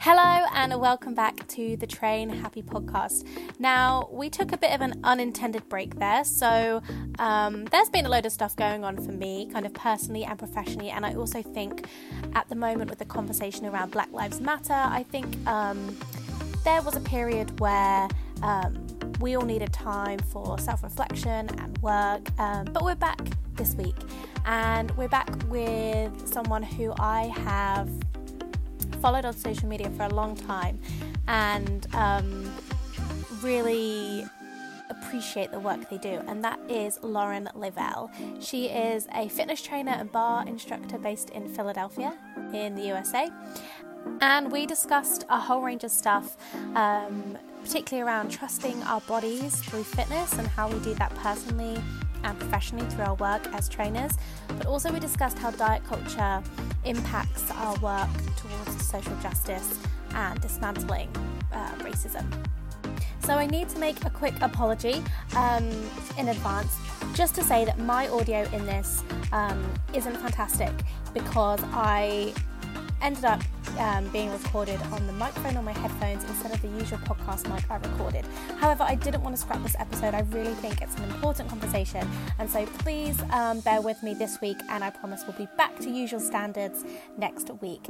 Hello and welcome back to the Train Happy podcast. Now, we took a bit of an unintended break there, so um, there's been a load of stuff going on for me, kind of personally and professionally, and I also think at the moment with the conversation around Black Lives Matter, I think um, there was a period where um, we all needed time for self reflection and work, um, but we're back this week, and we're back with someone who I have followed on social media for a long time and um, really appreciate the work they do, and that is Lauren Leavell. She is a fitness trainer and barre instructor based in Philadelphia, in the USA. And we discussed a whole range of stuff, um, particularly around trusting our bodies through fitness and how we do that personally and professionally through our work as trainers. But also, we discussed how diet culture impacts our work towards social justice and dismantling uh, racism. So, I need to make a quick apology um, in advance just to say that my audio in this um, isn't fantastic because I ended up um, being recorded on the microphone on my headphones instead of the usual podcast mic I recorded. However, I didn't want to scrap this episode. I really think it's an important conversation, and so please um, bear with me this week, and I promise we'll be back to usual standards next week.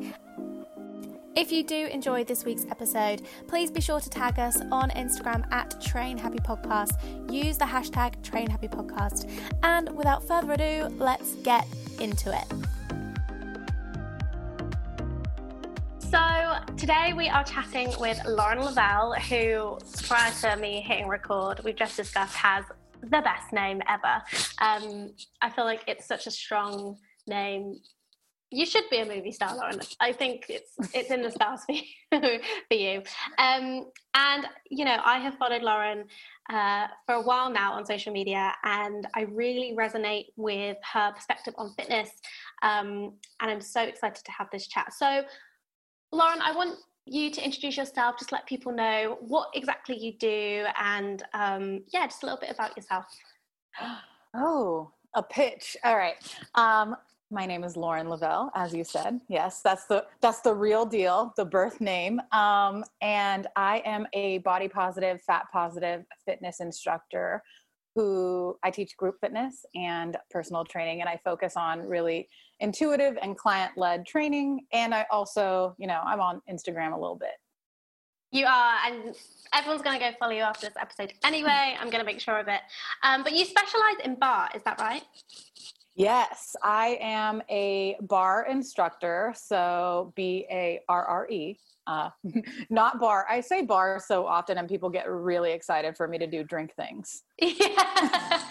If you do enjoy this week's episode, please be sure to tag us on Instagram at Train Happy Podcast. Use the hashtag Train Happy Podcast. And without further ado, let's get into it. So today we are chatting with Lauren Leavell, who prior to me hitting record, we've just discussed has the best name ever. Um, I feel like it's such a strong name. You should be a movie star, Lauren. I think it's it's in the stars for you. for you. Um, and you know, I have followed Lauren uh, for a while now on social media, and I really resonate with her perspective on fitness. Um, and I'm so excited to have this chat. So Lauren, I want you to introduce yourself, just let people know what exactly you do, and um, yeah, just a little bit about yourself. Oh, a pitch. All right. Um, my name is Lauren Leavell, as you said. Yes, that's the that's the real deal, the birth name. Um, and I am a body positive, fat positive fitness instructor who I teach group fitness and personal training, and I focus on really intuitive and client led training. And I also, you know, I'm on Instagram a little bit. You are, and everyone's going to go follow you after this episode anyway. I'm going to make sure of it. Um, but you specialize in barre, is that right? Yes, I am a barre instructor, so B A R R E uh, not bar. I say bar so often, and people get really excited for me to do drink things. Yeah.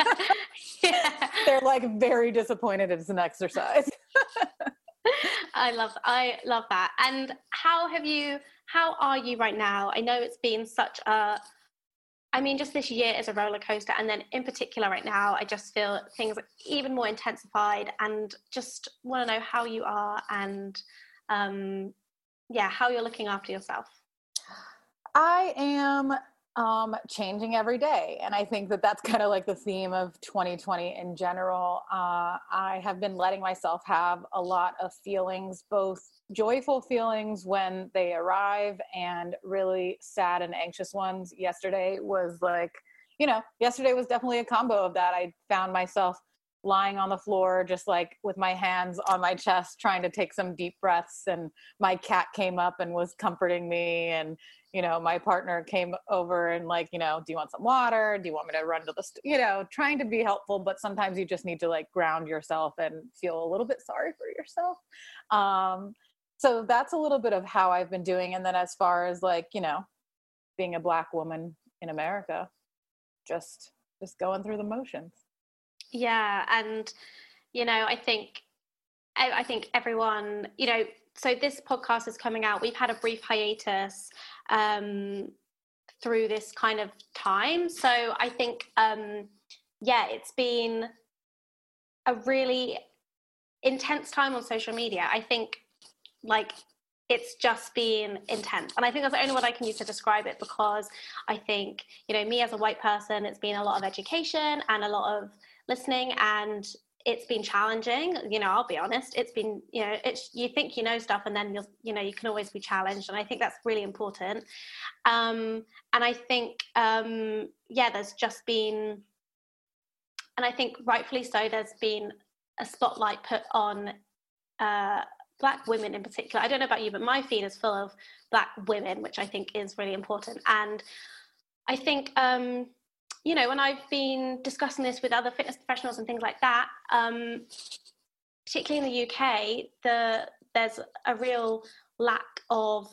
yeah. They're like very disappointed it's an exercise. I love I love that. And how have you how are you right now? I know it's been such a I mean just this year is a roller coaster and then in particular right now I just feel things are even more intensified and just want to know how you are and um yeah how you're looking after yourself i am um, changing every day and i think that that's kind of like the theme of 2020 in general uh, i have been letting myself have a lot of feelings both joyful feelings when they arrive and really sad and anxious ones yesterday was like you know yesterday was definitely a combo of that i found myself lying on the floor, just like with my hands on my chest, trying to take some deep breaths. And my cat came up and was comforting me. And, you know, my partner came over and, like, you know, do you want some water? Do you want me to run to the, st-? you know, trying to be helpful. But sometimes you just need to like ground yourself and feel a little bit sorry for yourself. Um, so that's a little bit of how I've been doing. And then as far as like, you know, being a black woman in America, just just going through the motions. Yeah, and you know, I think I, I think everyone, you know, so this podcast is coming out. We've had a brief hiatus um, through this kind of time. So I think, um, yeah, it's been a really intense time on social media. I think, like, it's just been intense. And I think that's the only word I can use to describe it because I think, you know, me as a white person, it's been a lot of education and a lot of listening and it's been challenging you know i'll be honest it's been you know it's you think you know stuff and then you'll you know you can always be challenged and i think that's really important. Um and i think um yeah there's just been and i think rightfully so there's been a spotlight put on uh black women in particular. I don't know about you but my feed is full of black women which i think is really important. And i think um you know, when I've been discussing this with other fitness professionals and things like that, um, particularly in the UK, the there's a real lack of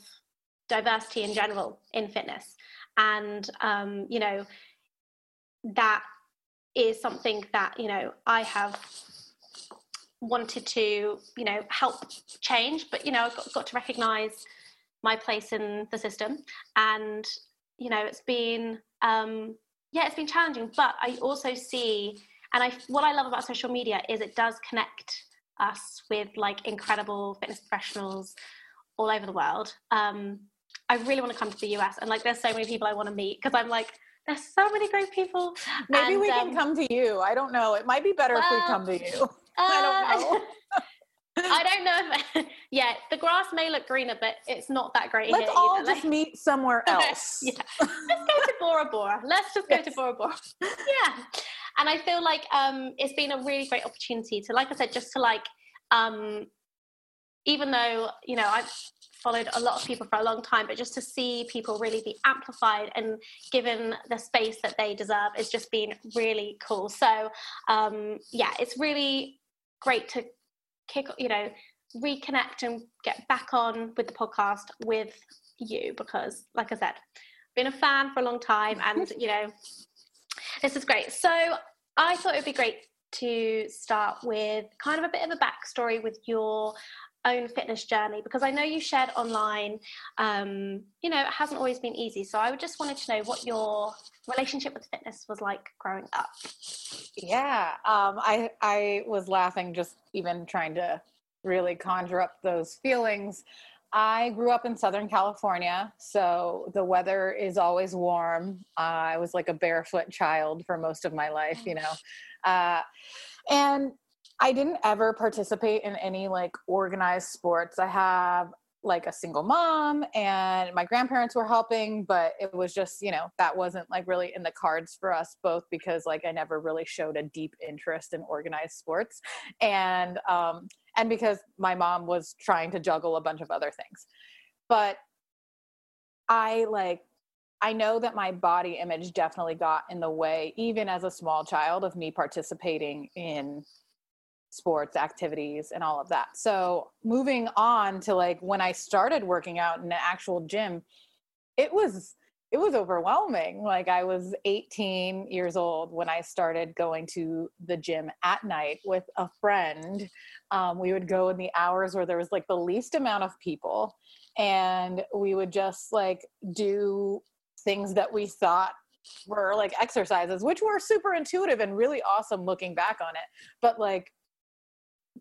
diversity in general in fitness, and um, you know that is something that you know I have wanted to you know help change, but you know I've got, got to recognise my place in the system, and you know it's been um, yeah, it's been challenging, but I also see, and I what I love about social media is it does connect us with like incredible fitness professionals all over the world. Um, I really want to come to the US, and like, there's so many people I want to meet because I'm like, there's so many great people. Maybe and, we um, can come to you. I don't know. It might be better well, if we come to you. I don't uh, know. I don't know if yeah, the grass may look greener, but it's not that great Let's all either. just like, meet somewhere else. yeah. Let's go to Bora Bora. Let's just go yes. to Bora Bora. yeah. And I feel like um, it's been a really great opportunity to, like I said, just to like, um, even though, you know, I've followed a lot of people for a long time, but just to see people really be amplified and given the space that they deserve has just been really cool. So, um, yeah, it's really great to kick, you know, reconnect and get back on with the podcast with you because, like I said, been a fan for a long time, and you know, this is great. So I thought it would be great to start with kind of a bit of a backstory with your own fitness journey because I know you shared online, um, you know, it hasn't always been easy. So I just wanted to know what your relationship with fitness was like growing up. Yeah, um, I I was laughing just even trying to really conjure up those feelings. I grew up in Southern California, so the weather is always warm. Uh, I was like a barefoot child for most of my life, you know. Uh, and I didn't ever participate in any like organized sports. I have like a single mom and my grandparents were helping but it was just you know that wasn't like really in the cards for us both because like i never really showed a deep interest in organized sports and um and because my mom was trying to juggle a bunch of other things but i like i know that my body image definitely got in the way even as a small child of me participating in sports activities and all of that. So moving on to like when I started working out in an actual gym, it was it was overwhelming. Like I was 18 years old when I started going to the gym at night with a friend. Um, we would go in the hours where there was like the least amount of people, and we would just like do things that we thought were like exercises, which were super intuitive and really awesome looking back on it. But like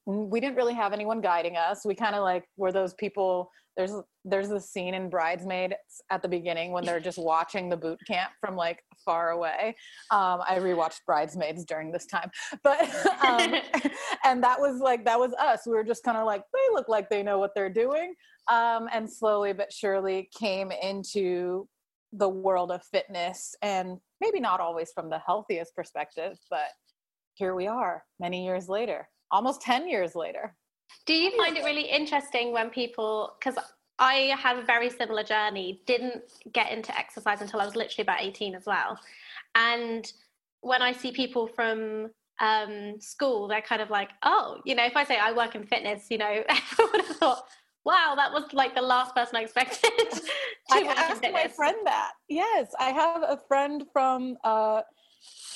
we didn't really have anyone guiding us. We kind of like were those people. There's there's the scene in Bridesmaid at the beginning when they're just watching the boot camp from like far away. Um, I rewatched Bridesmaids during this time, but um, and that was like that was us. We were just kind of like they look like they know what they're doing, um, and slowly but surely came into the world of fitness, and maybe not always from the healthiest perspective, but here we are many years later almost 10 years later. Do you find it really interesting when people, because I had a very similar journey, didn't get into exercise until I was literally about 18 as well. And when I see people from um, school, they're kind of like, oh, you know, if I say I work in fitness, you know, everyone would have thought, wow, that was like the last person I expected. I asked my friend that. Yes, I have a friend from uh,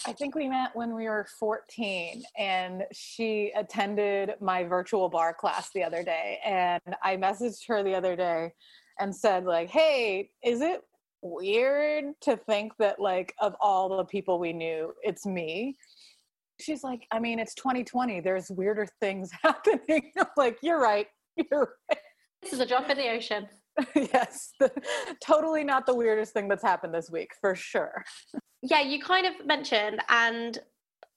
I think we met when we were 14, and she attended my virtual barre class the other day. And I messaged her the other day and said, like, hey, is it weird to think that, like, of all the people we knew, it's me? She's like, I mean, it's 2020. There's weirder things happening. I'm like, you're right. You're right. This is a drop in the ocean. yes, the, totally not the weirdest thing that's happened this week, for sure yeah, you kind of mentioned and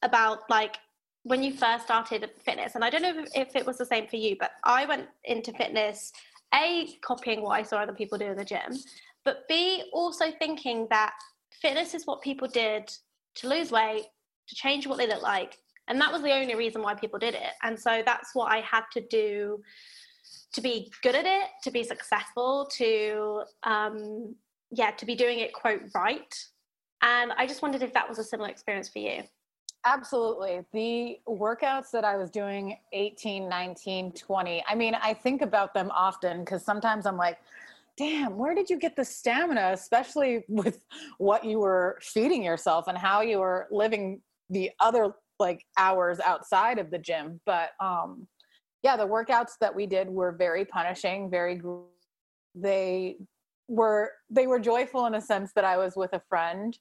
about like when you first started fitness, and I don't know if it was the same for you, but I went into fitness a copying what I saw other people do in the gym, but b also thinking that fitness is what people did to lose weight, to change what they look like, and that was the only reason why people did it. And so that's what I had to do to be good at it, to be successful, to um, yeah, to be doing it quote right and I just wondered if that was a similar experience for you. Absolutely. The workouts that I was doing 18, 19, 20, I mean, I think about them often because sometimes I'm like, damn, where did you get the stamina, especially with what you were feeding yourself and how you were living the other like hours outside of the gym? But um, yeah, the workouts that we did were very punishing, very, they were, they were joyful in a sense that I was with a friend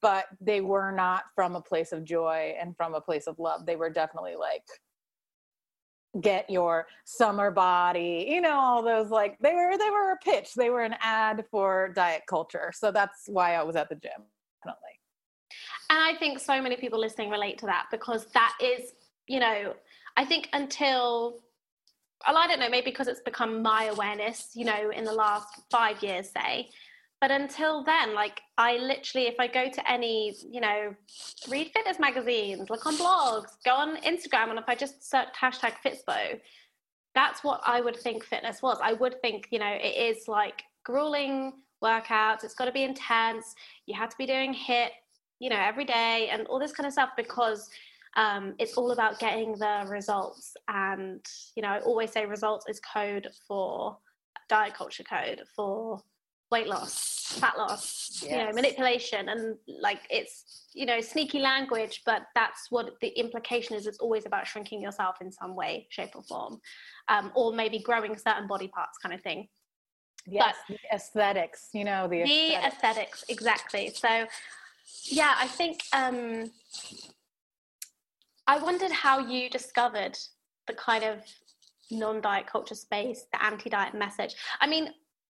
but they were not from a place of joy and from a place of love. They were definitely like, get your summer body, you know, all those like they were they were a pitch. They were an ad for diet culture. So that's why I was at the gym, definitely. And I think so many people listening relate to that because that is, you know, I think until well, I don't know, maybe because it's become my awareness, you know, in the last five years, say, but until then, like I literally, if I go to any, you know, read fitness magazines, look on blogs, go on Instagram, and if I just search hashtag Fitspo, that's what I would think fitness was. I would think, you know, it is like grueling workouts. It's got to be intense. You have to be doing HIIT, you know, every day and all this kind of stuff because um, it's all about getting the results. And, you know, I always say results is code for diet culture code for weight loss, fat loss, yes. you know, manipulation, and like it's you know sneaky language, but that's what the implication is. It's always about shrinking yourself in some way, shape, or form, um, or maybe growing certain body parts, kind of thing. Yes, but the aesthetics, you know, the aesthetics. the aesthetics, exactly. So, yeah, I think um, I wondered how you discovered the kind of non-diet culture space, the anti-diet message. I mean,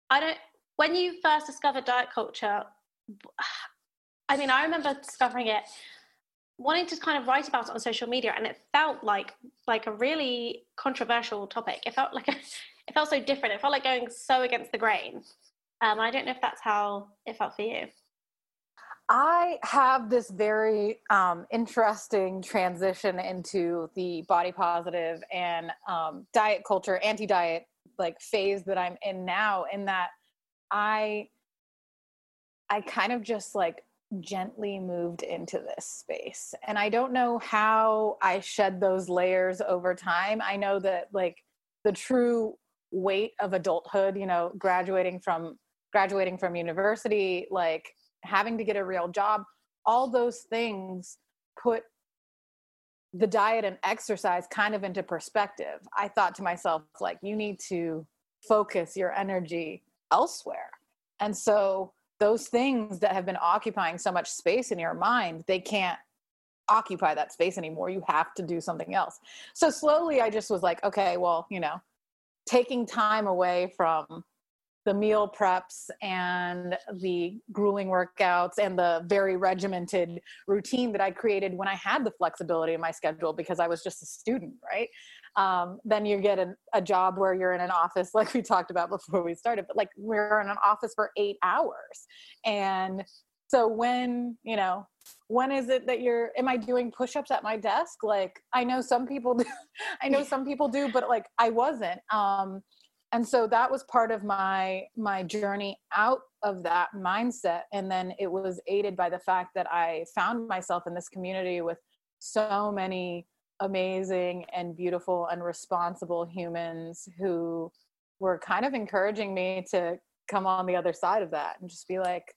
I don't when you first discovered diet culture, I mean, I remember discovering it, wanting to kind of write about it on social media, and it felt like like a really controversial topic. It felt like a, it felt so different. It felt like going so against the grain. Um, I don't know if that's how it felt for you. I have this very um, interesting transition into the body positive and um, diet culture, anti diet like phase that I'm in now. In that I I kind of just like gently moved into this space. And I don't know how I shed those layers over time. I know that like the true weight of adulthood, you know, graduating from graduating from university, like having to get a real job, all those things put the diet and exercise kind of into perspective. I thought to myself like you need to focus your energy elsewhere. And so those things that have been occupying so much space in your mind, they can't occupy that space anymore. You have to do something else. So slowly I just was like, okay, well, you know, taking time away from the meal preps and the grueling workouts and the very regimented routine that I created when I had the flexibility in my schedule because I was just a student, right? um, then you get a, a, job where you're in an office like we talked about before we started but like we're in an office for eight hours. And so when you know when is it that you're am i doing push-ups at my desk? Like i know some people do i know some people do but like i wasn't. Um and so that was part of my my journey out of that mindset. And then it was aided by the fact that i found myself in this community with so many amazing and beautiful and responsible humans who were kind of encouraging me to come on the other side of that and just be like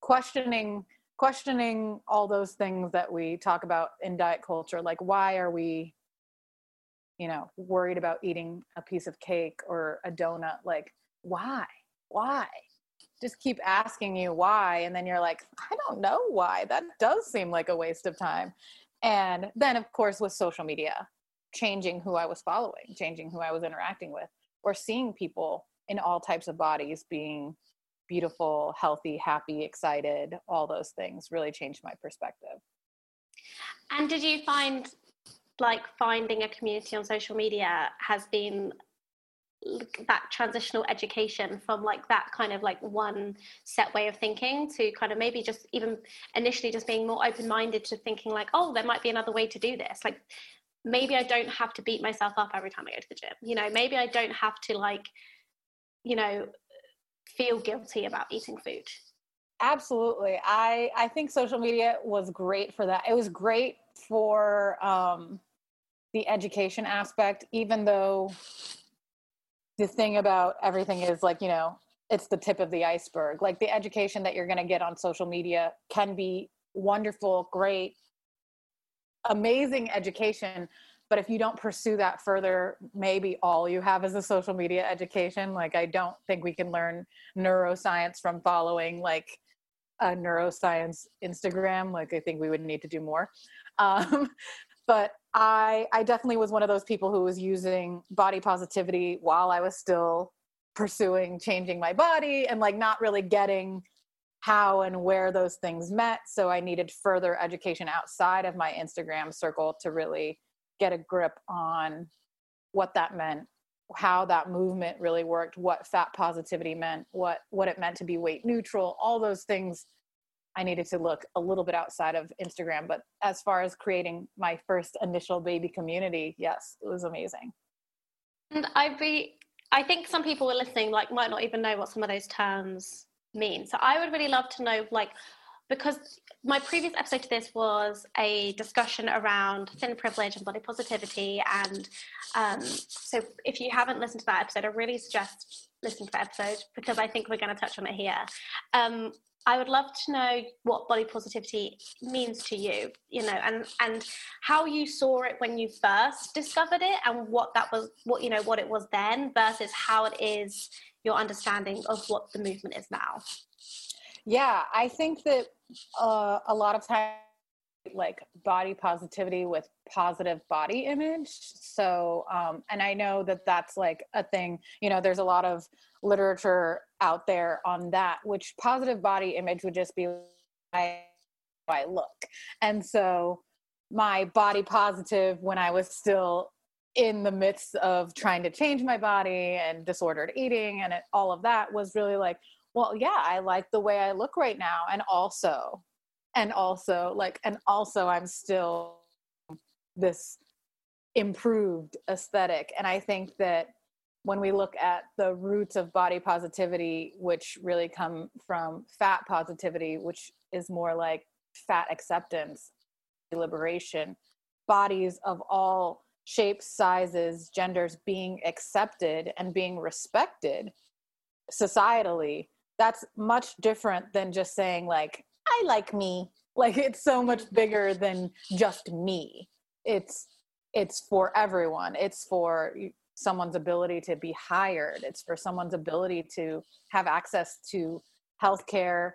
questioning questioning all those things that we talk about in diet culture. Like why are we you know worried about eating a piece of cake or a donut like why? Why? Just keep asking you why and then you're like i don't know why. That does seem like a waste of time. And then of course with social media changing who i was following changing who i was interacting with or seeing people in all types of bodies being beautiful healthy happy excited all those things really changed my perspective. And did you find like finding a community on social media has been that transitional education from like that kind of like one set way of thinking to kind of maybe just even initially just being more open-minded to thinking like oh there might be another way to do this. Like maybe i don't have to beat myself up every time i go to the gym. You know maybe i don't have to like you know feel guilty about eating food. Absolutely. I i think social media was great for that. It was great for um the education aspect, even though the thing about everything is like, you know, it's the tip of the iceberg. Like the education that you're going to get on social media can be wonderful, great, amazing education. But if you don't pursue that further, maybe all you have is a social media education. Like, I don't think we can learn neuroscience from following like a neuroscience Instagram. Like, I think we would need to do more. Um, but I I definitely was one of those people who was using body positivity while I was still pursuing changing my body and like not really getting how and where those things met. So I needed further education outside of my Instagram circle to really get a grip on what that meant, how that movement really worked, what fat positivity meant, what what it meant to be weight neutral, all those things I needed to look a little bit outside of Instagram. But as far as creating my first initial baby community, yes, it was amazing. And I'd be, I think some people were listening like might not even know what some of those terms mean. So I would really love to know like because my previous episode to this was a discussion around thin privilege and body positivity and um, so if you haven't listened to that episode i really suggest listening to that episode because i think we're going to touch on it here um, I would love to know what body positivity means to you, you know, and and how you saw it when you first discovered it, and what that was, what you know, what it was then versus how it is your understanding of what the movement is now. Yeah, I think that uh, a lot of times, like body positivity with positive body image. So, um, and I know that that's like a thing. You know, there's a lot of literature out there on that, which positive body image would just be how I look. And so my body positive when I was still in the midst of trying to change my body and disordered eating and it, all of that was really like, well, yeah, I like the way I look right now. And also, and also, like, and also, I'm still this improved aesthetic. And I think that when we look at the roots of body positivity, which really come from fat positivity, which is more like fat acceptance, liberation, bodies of all shapes, sizes, genders being accepted and being respected societally, that's much different than just saying, like, I like me. Like, it's so much bigger than just me. It's it's for everyone. It's for someone's ability to be hired. It's for someone's ability to have access to healthcare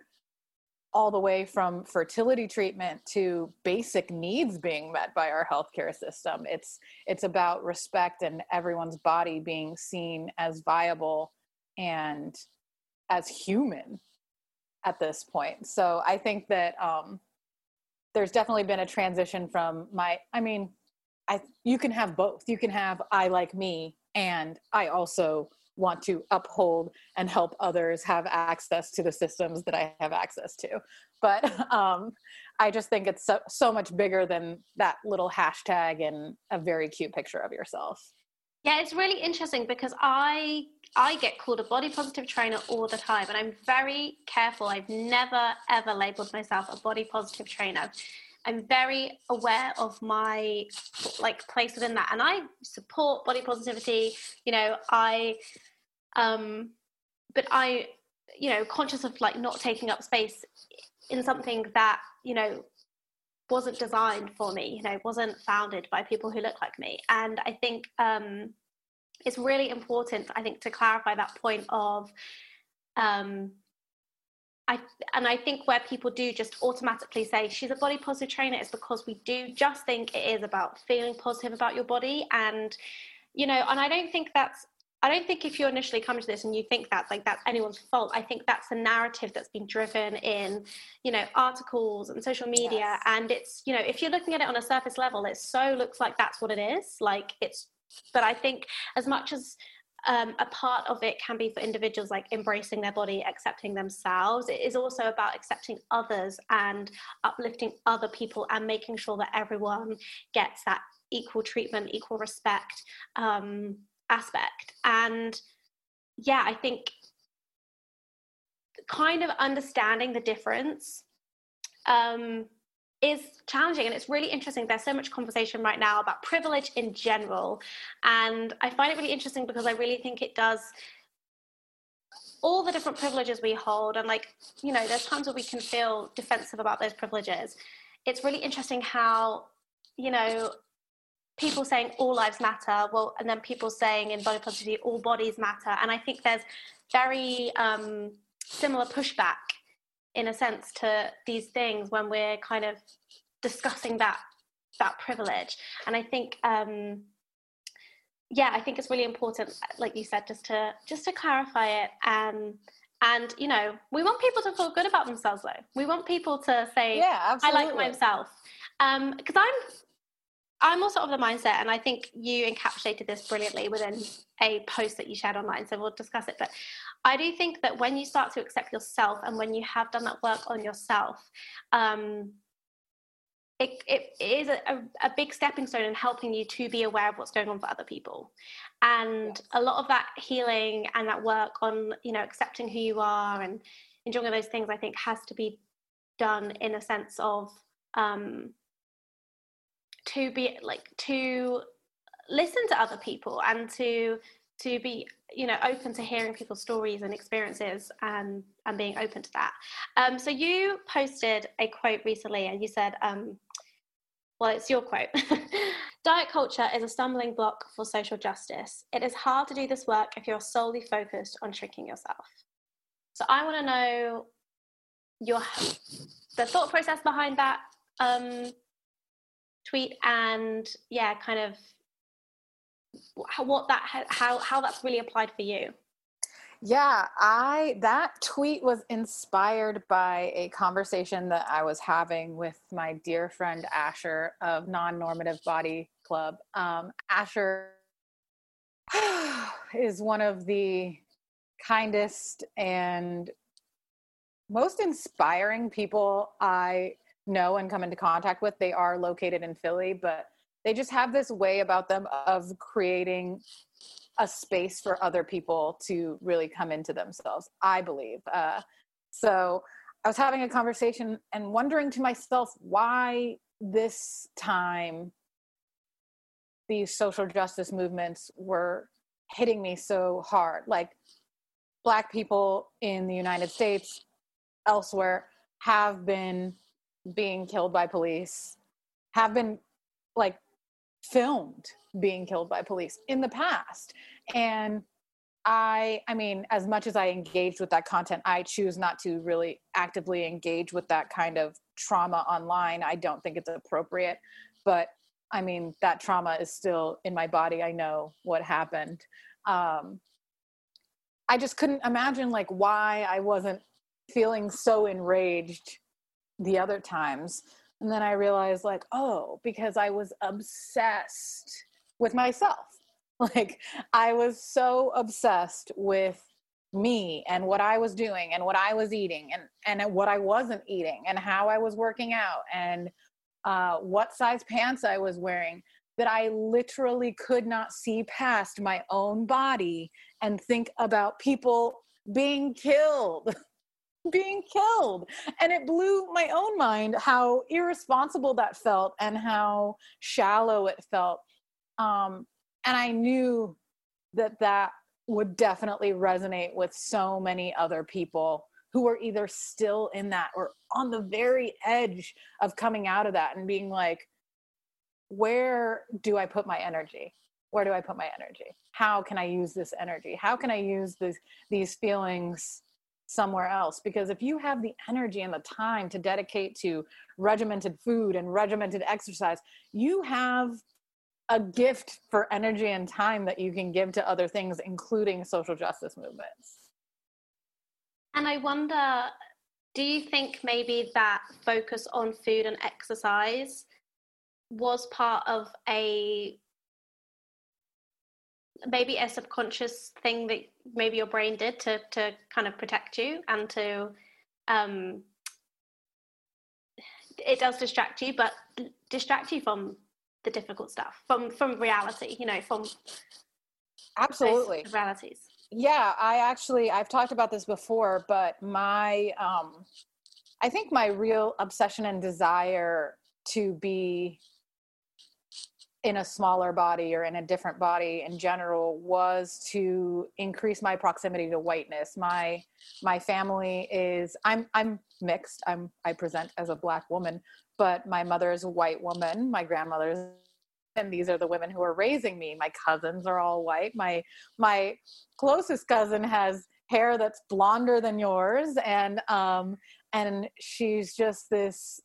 all the way from fertility treatment to basic needs being met by our healthcare system. It's it's about respect and everyone's body being seen as viable and as human at this point. So i think that um, there's definitely been a transition from my i mean I you can have both. You can have I like me and I also want to uphold and help others have access to the systems that I have access to. But um, I just think it's so, so much bigger than that little hashtag and a very cute picture of yourself. Yeah, it's really interesting because I I get called a body positive trainer all the time, and I'm very careful. I've never ever labeled myself a body positive trainer I'm very aware of my like place within that, and I support body positivity. You know, I, um, but I, you know, conscious of like not taking up space in something that you know wasn't designed for me you know wasn't founded by people who look like me and i think um it's really important i think to clarify that point of um I, and I think where people do just automatically say she's a body positive trainer is because we do just think it is about feeling positive about your body and you know and I don't think that's I don't think if you initially come to this and you think that's like that's anyone's fault. I think that's a narrative that's been driven in, you know, articles and social media. Yes. And it's, you know, if you're looking at it on a surface level, it so looks like that's what it is. Like it's, but I think as much as um, a part of it can be for individuals like embracing their body, accepting themselves. It is also about accepting others and uplifting other people and making sure that everyone gets that equal treatment, equal respect. Um, aspect. And yeah, I think kind of understanding the difference um, is challenging and it's really interesting. There's so much conversation right now about privilege in general and i find it really interesting because i really think it does all the different privileges we hold and like you know there's times where we can feel defensive about those privileges. It's really interesting how you know people saying all lives matter well and then people saying in body positivity all bodies matter and i think there's very um, similar pushback in a sense to these things when we're kind of discussing that that privilege. And i think um, yeah i think it's really important like you said just to just to clarify it. And and you know we want people to feel good about themselves though. We want people to say yeah absolutely. i like myself. Um because um, i'm I'm also of the mindset, and I think you encapsulated this brilliantly within a post that you shared online. So we'll discuss it. But I do think that when you start to accept yourself, and when you have done that work on yourself, um, it, it is a, a, big stepping stone in helping you to be aware of what's going on for other people. And yes. a lot of that healing and that work on, you know, accepting who you are and enjoying those things, I think, has to be done in a sense of um, to be like to listen to other people and to to be you know open to hearing people's stories and experiences and and being open to that. Um, so you posted a quote recently and you said um, well it's your quote. Diet culture is a stumbling block for social justice. It is hard to do this work if you're solely focused on shrinking yourself. So i want to know your the thought process behind that. Um, tweet and yeah kind of how, what that how how that's really applied for you? Yeah i that tweet was inspired by a conversation that i was having with my dear friend asher of non-normative body club. Um, asher is one of the kindest and most inspiring people i know and come into contact with. They are located in Philly, but they just have this way about them of creating a space for other people to really come into themselves, I believe. Uh, so I was having a conversation and wondering to myself why this time these social justice movements were hitting me so hard. Like Black people in the United States, elsewhere, have been being killed by police have been like filmed being killed by police in the past. And i i mean as much as i engaged with that content i choose not to really actively engage with that kind of trauma online. I don't think it's appropriate. But i mean that trauma is still in my body. I know what happened. Um i just couldn't imagine like why i wasn't feeling so enraged the other times. And then i realized like oh because i was obsessed with myself. Like i was so obsessed with me and what i was doing and what i was eating and and what i wasn't eating and how i was working out and uh, what size pants i was wearing that i literally could not see past my own body and think about people being killed being killed. And it blew my own mind how irresponsible that felt and how shallow it felt. Um, and I knew that that would definitely resonate with so many other people who are either still in that or on the very edge of coming out of that and being like where do i put my energy where do i put my energy how can i use this energy how can i use this, these feelings somewhere else because if you have the energy and the time to dedicate to regimented food and regimented exercise you have a gift for energy and time that you can give to other things including social justice movements. And i wonder do you think maybe that focus on food and exercise was part of a maybe a subconscious thing that maybe your brain did to to kind of protect you and to um it does distract you but distract you from the difficult stuff from from reality you know from absolutely. realities. Yeah i actually i've talked about this before but my um i think my real obsession and desire to be in a smaller body or in a different body in general was to increase my proximity to whiteness. My my family is i'm i'm mixed. I'm i present as a black woman but my mother is a white woman my grandmother's and these are the women who are raising me. My cousins are all white. My my closest cousin has hair that's blonder than yours and um and she's just this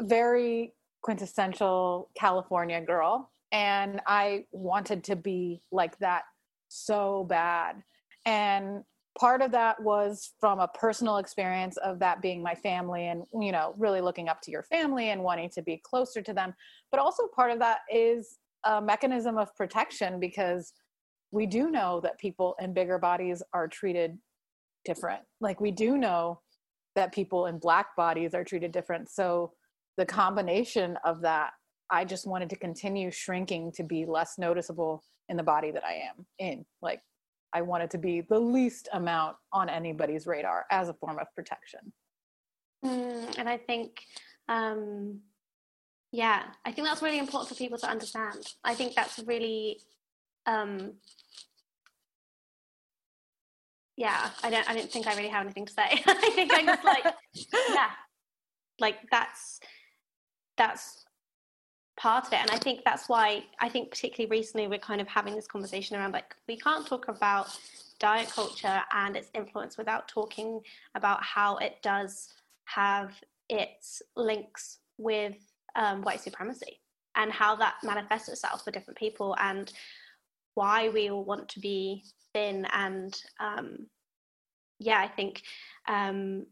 very quintessential California girl. And I wanted to be like that so bad. And part of that was from a personal experience of that being my family and, you know, really looking up to your family and wanting to be closer to them. But also part of that is a mechanism of protection because we do know that people in bigger bodies are treated different. Like we do know that people in black bodies are treated different. So the combination of that i just wanted to continue shrinking to be less noticeable in the body that i am in. Like i wanted to be the least amount on anybody's radar as a form of protection. Mm, and i think um yeah i think that's really important for people to understand. I think that's really um yeah i don't i don't think i really have anything to say. I think i just like yeah like that's that's part of it. And i think that's why i think particularly recently we're kind of having this conversation around like we can't talk about diet culture and its influence without talking about how it does have its links with um, white supremacy and how that manifests itself for different people and why we all want to be thin and um, yeah i think um,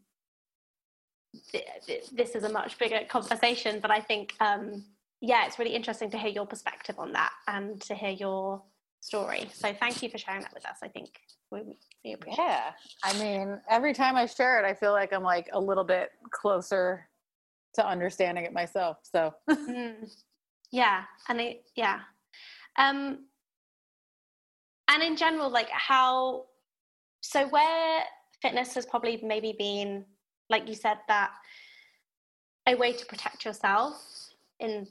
this is a much bigger conversation, but I think, um, yeah, it's really interesting to hear your perspective on that and to hear your story. So thank you for sharing that with us. I think we, we appreciate Yeah. I mean, every time I share it, I feel like I'm like a little bit closer to understanding it myself. So, mm. yeah. And it, yeah. Um, and in general, like how, so where fitness has probably maybe been like you said, that a way to protect yourself in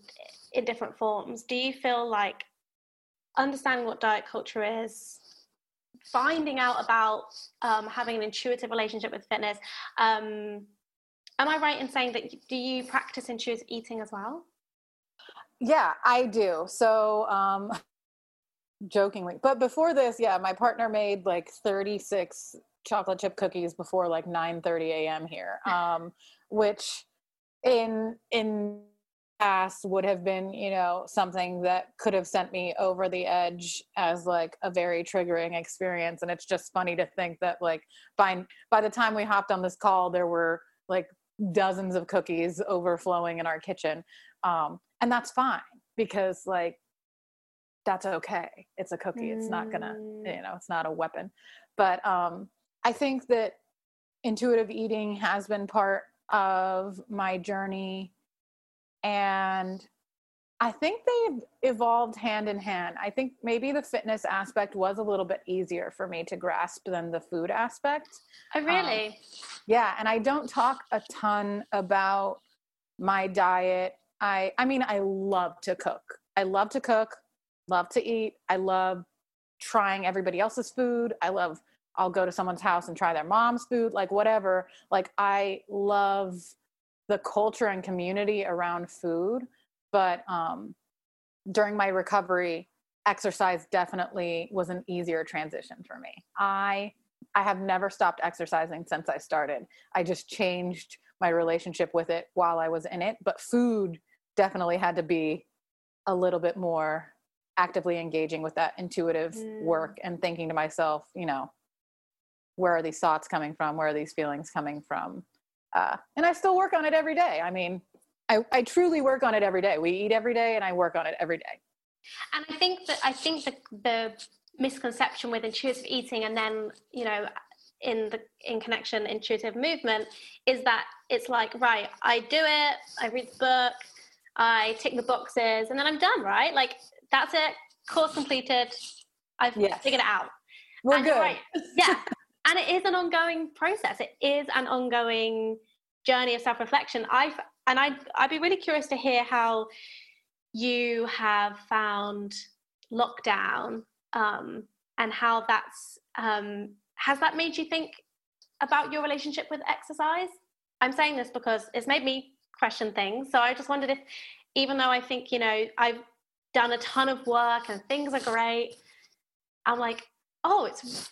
in different forms. Do you feel like understanding what diet culture is, finding out about um, having an intuitive relationship with fitness? Um, am I right in saying that do you practice intuitive eating as well? Yeah, I do. So, um, jokingly, but before this, yeah, my partner made like 36 chocolate chip cookies before like 9 30 a.m here um, which in in past would have been you know something that could have sent me over the edge as like a very triggering experience. And it's just funny to think that like by by the time we hopped on this call there were like dozens of cookies overflowing in our kitchen um, and that's fine because like that's okay. It's a cookie. It's not gonna mm. you know it's not a weapon. But um I think that intuitive eating has been part of my journey and I think they've evolved hand in hand. I think maybe the fitness aspect was a little bit easier for me to grasp than the food aspect. Oh, really? Um, yeah, and I don't talk a ton about my diet. I I mean, I love to cook. I love to cook, love to eat. I love trying everybody else's food. I love I'll go to someone's house and try their mom's food, like whatever. Like I love the culture and community around food, but um, during my recovery, exercise definitely was an easier transition for me. I I have never stopped exercising since I started. I just changed my relationship with it while I was in it, but food definitely had to be a little bit more actively engaging with that intuitive mm. work and thinking to myself, you know, where are these thoughts coming from? Where are these feelings coming from? Uh, and I still work on it every day. I mean, I, I truly work on it every day. We eat every day and I work on it every day. And I think that I think the, the misconception with intuitive eating and then, you know, in the in connection intuitive movement is that it's like right i do it i read the book i tick the boxes and then i'm done right like that's it course completed i've yes. figured it out we're and good right. yeah and it is an ongoing process. It is an ongoing journey of self-reflection. I and i i'd be really curious to hear how you have found lockdown um, and how that's um, has that made you think about your relationship with exercise? I'm saying this because it's made me question things. So i just wondered if even though i think you know i've done a ton of work and things are great i'm like oh it's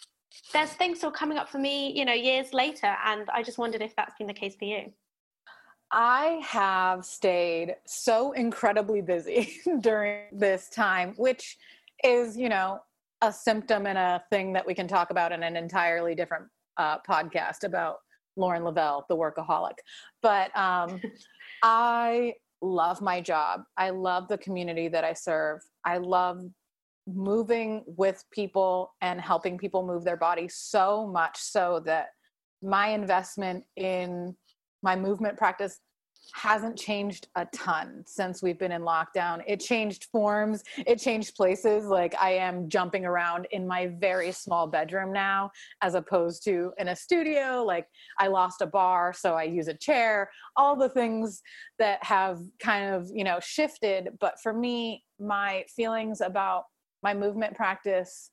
there's things still coming up for me you know years later and i just wondered if that's been the case for you I have stayed so incredibly busy during this time, which is, you know, a symptom and a thing that we can talk about in an entirely different uh, podcast about Lauren Leavell, the workaholic. But um, I love my job. I love the community that I serve. I love moving with people and helping people move their body so much so that my investment in my movement practice hasn't changed a ton since we've been in lockdown. It changed forms, it changed places. Like I am jumping around in my very small bedroom now, as opposed to in a studio. Like I lost a barre, so I use a chair, all the things that have kind of, you know, shifted. But for me, my feelings about my movement practice,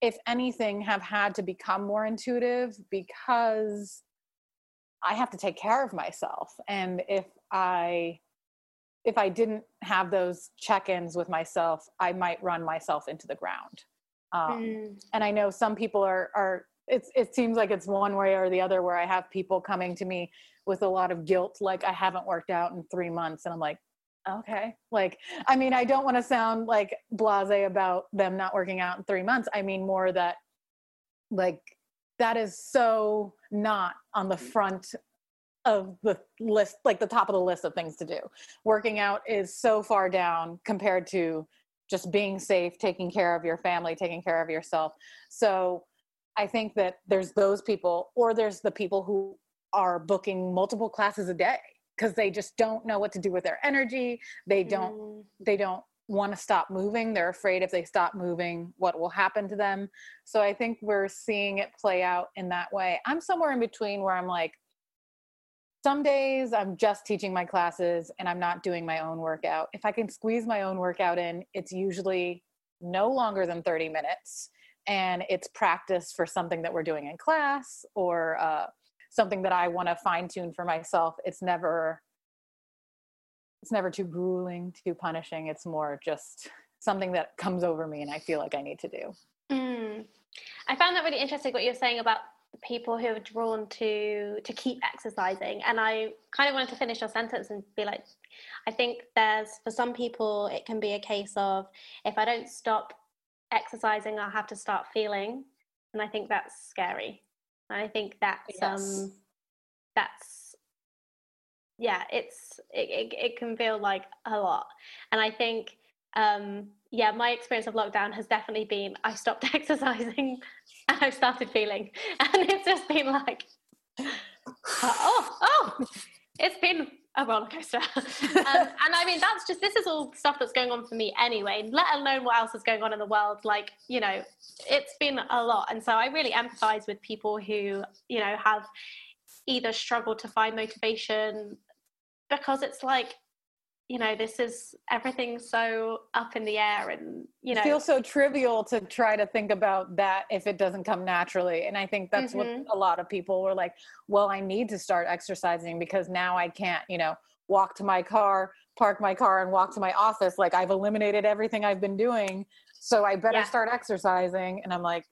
if anything, have had to become more intuitive because I have to take care of myself. And if I if I didn't have those check-ins with myself, I might run myself into the ground. Um, mm. And I know some people are are it's it seems like it's one way or the other where I have people coming to me with a lot of guilt, like I haven't worked out in three months, and I'm like, okay, like I mean, I don't want to sound like blase about them not working out in three months. I mean more that like that is so not on the front of the list like the top of the list of things to do. Working out is so far down compared to just being safe taking care of your family taking care of yourself. So i think that there's those people or there's the people who are booking multiple classes a day because they just don't know what to do with their energy. They don't mm. they don't want to stop moving. They're afraid if they stop moving what will happen to them. So i think we're seeing it play out in that way. I'm somewhere in between where i'm like some days i'm just teaching my classes and i'm not doing my own workout. If i can squeeze my own workout in it's usually no longer than 30 minutes and it's practice for something that we're doing in class or uh, something that i want to fine tune for myself it's never it's never too grueling, too punishing. It's more just something that comes over me and I feel like I need to do. Mm. I found that really interesting what you're saying about people who are drawn to to keep exercising and i kind of wanted to finish your sentence and be like i think there's for some people it can be a case of if i don't stop exercising i'll have to start feeling and i think that's scary i think that's yes. um that's yeah it's it, it, it can feel like a lot and i think um yeah my experience of lockdown has definitely been i stopped exercising and i started feeling and it's just been like oh oh it's been a roller coaster. Um, and i mean that's just this is all stuff that's going on for me anyway let alone what else is going on in the world. Like you know it's been a lot. And so i really empathize with people who you know have either struggled to find motivation because it's like you know this is everything so up in the air and you know it feels so trivial to try to think about that if it doesn't come naturally and i think that's mm-hmm. what a lot of people were like well i need to start exercising because now i can't you know walk to my car park my car and walk to my office like i've eliminated everything i've been doing so i better yeah. start exercising and i'm like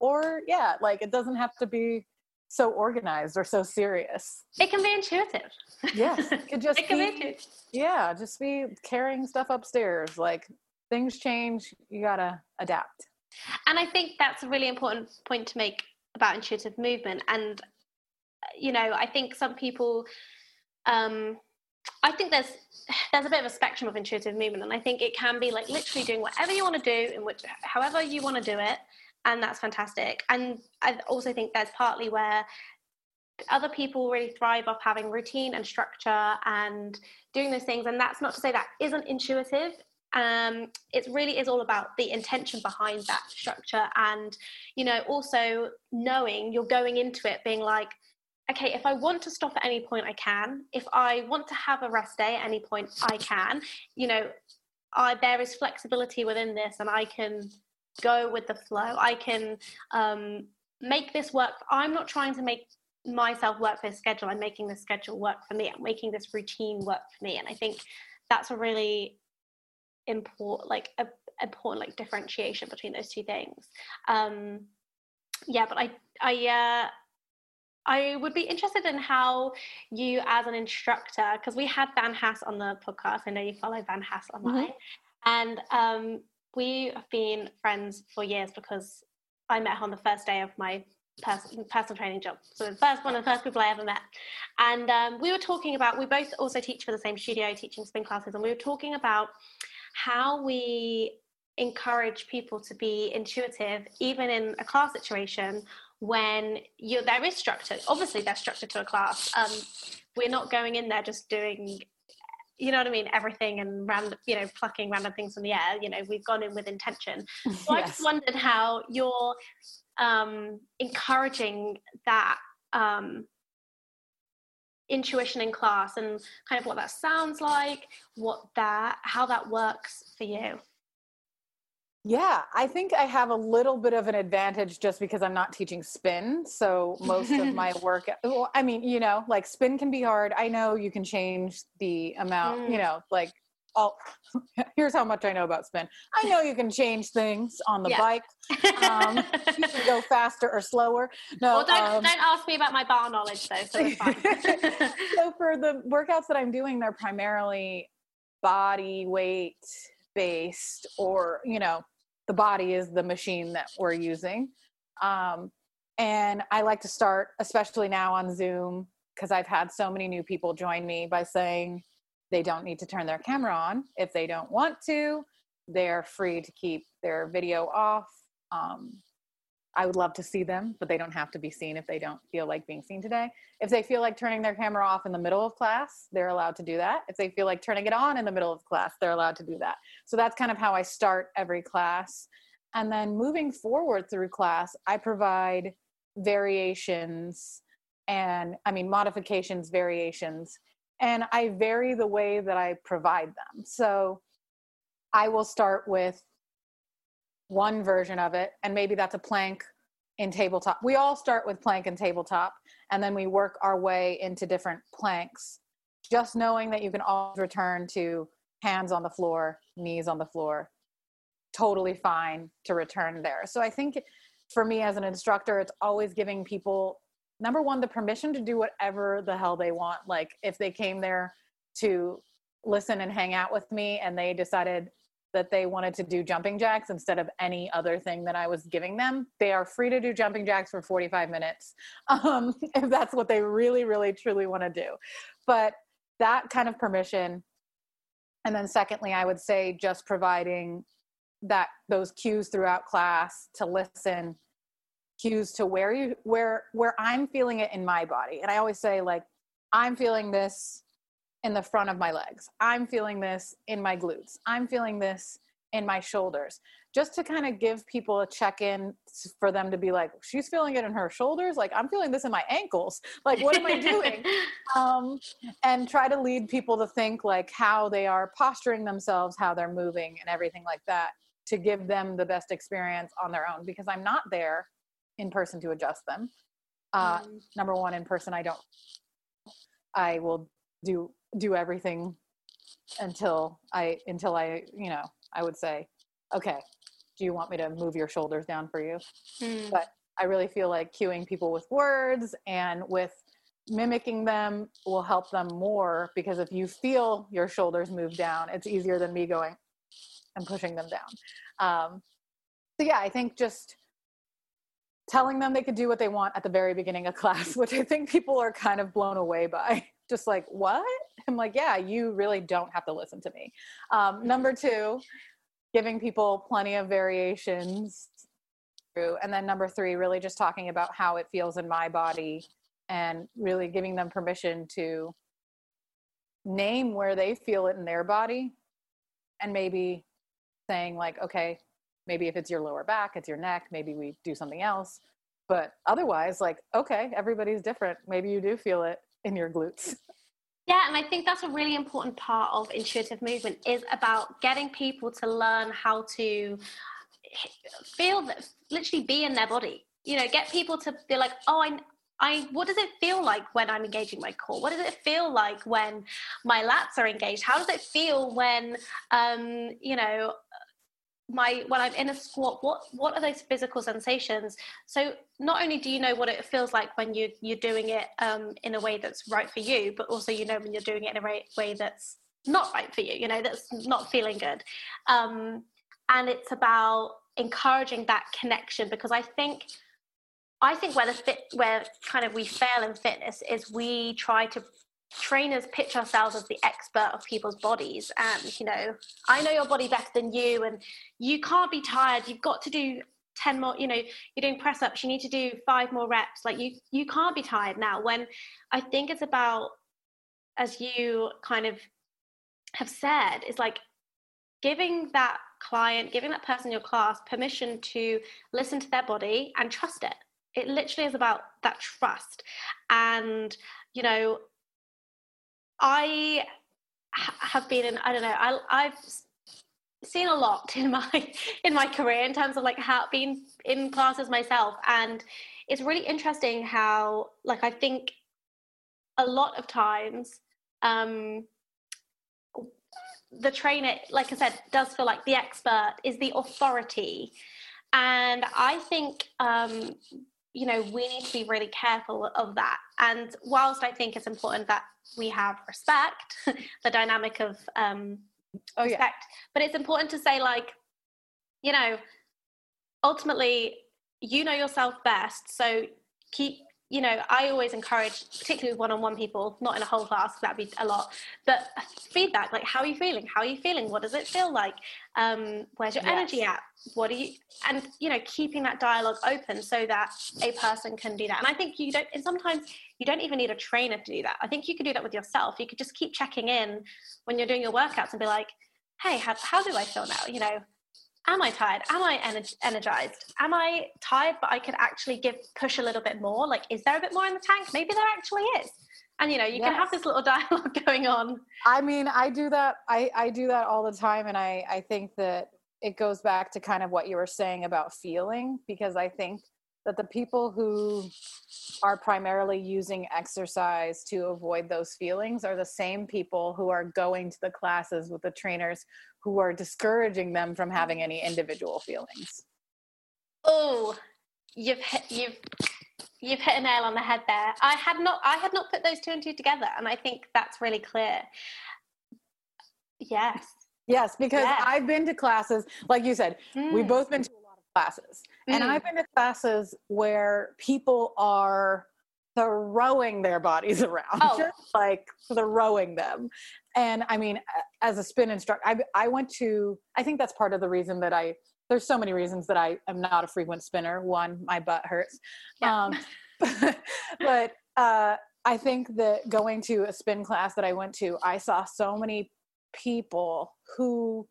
or yeah like it doesn't have to be so organized or so serious. It can be intuitive. Yes, it just it can be, be yeah, just be carrying stuff upstairs. Like things change, you gotta adapt. And I think that's a really important point to make about intuitive movement. And you know, I think some people, um, I think there's there's a bit of a spectrum of intuitive movement, and I think it can be like literally doing whatever you want to do in which however you want to do it and that's fantastic. And I also think that's partly where other people really thrive off having routine and structure and doing those things. And that's not to say that isn't intuitive. Um, it really is all about the intention behind that structure, and you know, also knowing you're going into it being like, okay, if I want to stop at any point, I can. If I want to have a rest day at any point, I can. You know, I, there is flexibility within this, and I can go with the flow. I can um, make this work. I'm not trying to make myself work for a schedule. I'm making the schedule work for me. I'm making this routine work for me. And I think that's a really important, like a important like differentiation between those two things. Um, yeah, but I, I, uh, I would be interested in how you, as an instructor, because we had Van Haas on the podcast. I know you follow Van Haas online, mm-hmm. and um, we have been friends for years because I met her on the first day of my pers- personal training job. So the first one of the first people I ever met. And um, we were talking about, we both also teach for the same studio, teaching spin classes, and we were talking about how we encourage people to be intuitive, even in a class situation when you're. there is structure. Obviously, there's structure to a class. Um, we're not going in there just doing you know what I mean? Everything and random, you know, plucking random things from the air. You know, we've gone in with intention. So yes. I just wondered how you're um, encouraging that um, intuition in class and kind of what that sounds like, what that, how that works for you. Yeah, I think I have a little bit of an advantage just because I'm not teaching spin. So most of my work, well, I mean, you know, like spin can be hard. I know you can change the amount, mm. you know, like all, here's how much I know about spin. I know you can change things on the yeah. bike. Um, you can go faster or slower. No, well, don't, um, don't ask me about my barre knowledge though. So it's fine. so for the workouts that I'm doing, they're primarily body weight based or, you know, the body is the machine that we're using. Um, and I like to start, especially now on Zoom, because I've had so many new people join me by saying they don't need to turn their camera on if they don't want to. They're free to keep their video off. Um, I would love to see them, but they don't have to be seen if they don't feel like being seen today. If they feel like turning their camera off in the middle of class, they're allowed to do that. If they feel like turning it on in the middle of class, they're allowed to do that. So that's kind of how I start every class. And then moving forward through class, I provide variations and I mean modifications, variations, and I vary the way that I provide them. So I will start with one version of it and maybe that's a plank in tabletop. We all start with plank and tabletop and then we work our way into different planks. Just knowing that you can always return to hands on the floor knees on the floor totally fine to return there. So i think for me as an instructor it's always giving people number one the permission to do whatever the hell they want. Like if they came there to listen and hang out with me and they decided that they wanted to do jumping jacks instead of any other thing that I was giving them, they are free to do jumping jacks for 45 minutes um, if that's what they really, really, truly want to do. But that kind of permission. And then, secondly, I would say just providing that those cues throughout class to listen cues to where you where where i'm feeling it in my body and i always say like i'm feeling this in the front of my legs. I'm feeling this in my glutes. I'm feeling this in my shoulders just to kind of give people a check in for them to be like she's feeling it in her shoulders like i'm feeling this in my ankles like what am i doing um, and try to lead people to think like how they are posturing themselves how they're moving and everything like that to give them the best experience on their own because i'm not there in person to adjust them uh, mm. number one in person i don't i will do do everything until i until i you know i would say okay do you want me to move your shoulders down for you? Mm. but i really feel like cueing people with words and with mimicking them will help them more because if you feel your shoulders move down it's easier than me going and pushing them down. Um, so yeah i think just telling them they could do what they want at the very beginning of class which i think people are kind of blown away by just like what? I'm like yeah you really don't have to listen to me. Um, number two giving people plenty of variations and then number three really just talking about how it feels in my body and really giving them permission to name where they feel it in their body and maybe saying like okay maybe if it's your lower back it's your neck maybe we do something else. But otherwise like okay everybody's different. Maybe you do feel it in your glutes yeah, and I think that's a really important part of intuitive movement is about getting people to learn how to feel that literally be in their body. You know, get people to be like, oh, I, I, what does it feel like when I'm engaging my core? What does it feel like when my lats are engaged? How does it feel when, um, you know, my when I'm in a squat, what what are those physical sensations? So not only do you know what it feels like when you you're doing it um, in a way that's right for you, but also you know when you're doing it in a way, way that's not right for you. You know that's not feeling good, um, and it's about encouraging that connection because I think I think where the fit where kind of we fail in fitness is we try to trainers pitch ourselves as the expert of people's bodies and you know i know your body better than you and you can't be tired. You've got to do 10 more you know you're doing press ups you need to do five more reps. Like you you can't be tired now. When i think it's about as you kind of have said is like giving that client giving that person in your class permission to listen to their body and trust it. It literally is about that trust. And you know I have been in, I don't know, I, I've seen a lot in my in my career in terms of like how being in classes myself. And it's really interesting how like i think a lot of times um the trainer like i said does feel like the expert is the authority. And i think um you know we need to be really careful of that and whilst i think it's important that we have respect, the dynamic of um, oh, respect. Yeah. But it's important to say, like, you know, ultimately, you know yourself best. So keep you know, I always encourage, particularly with one-on-one people, not in a whole class, that'd be a lot, but feedback, like how are you feeling? How are you feeling? What does it feel like? Um, where's your yes. energy at? What are you, and you know, keeping that dialogue open so that a person can do that. And I think you don't, and sometimes you don't even need a trainer to do that. I think you could do that with yourself. You could just keep checking in when you're doing your workouts and be like, hey, how, how do I feel now? You know, am I tired? Am I energized? Am I tired, but I could actually give push a little bit more? Like, is there a bit more in the tank? Maybe there actually is. And you know, you yes. can have this little dialogue going on. I mean, I do that. I I do that all the time, and I I think that it goes back to kind of what you were saying about feeling, because I think that the people who are primarily using exercise to avoid those feelings are the same people who are going to the classes with the trainers who are discouraging them from having any individual feelings. Oh, you've hit, you've you've hit a nail on the head there. I had not I had not put those two and two together, and I think that's really clear. Yes. Yes, because yes. I've been to classes, like you said, mm. we've both been to a lot of classes. Mm. And I've been to classes where people are throwing their bodies around, oh. just like throwing them. And I mean, as a spin instructor, I, I went to, I think that's part of the reason that I, there's so many reasons that I am not a frequent spinner. One, my butt hurts. Yeah. Um, but uh, I think that going to a spin class that I went to, I saw so many people who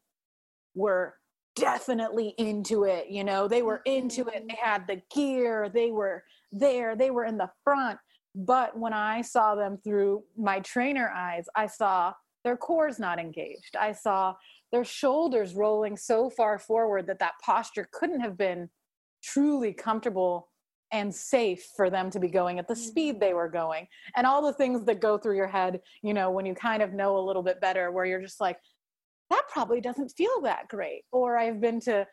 were definitely into it you know? They were into it. They had the gear. They were there. They were in the front. But when i saw them through my trainer eyes i saw their core's not engaged. I saw their shoulders rolling so far forward that that posture couldn't have been truly comfortable and safe for them to be going at the speed mm-hmm. they were going. And all the things that go through your head you know when you kind of know a little bit better where you're just like that probably doesn't feel that great. Or i've been to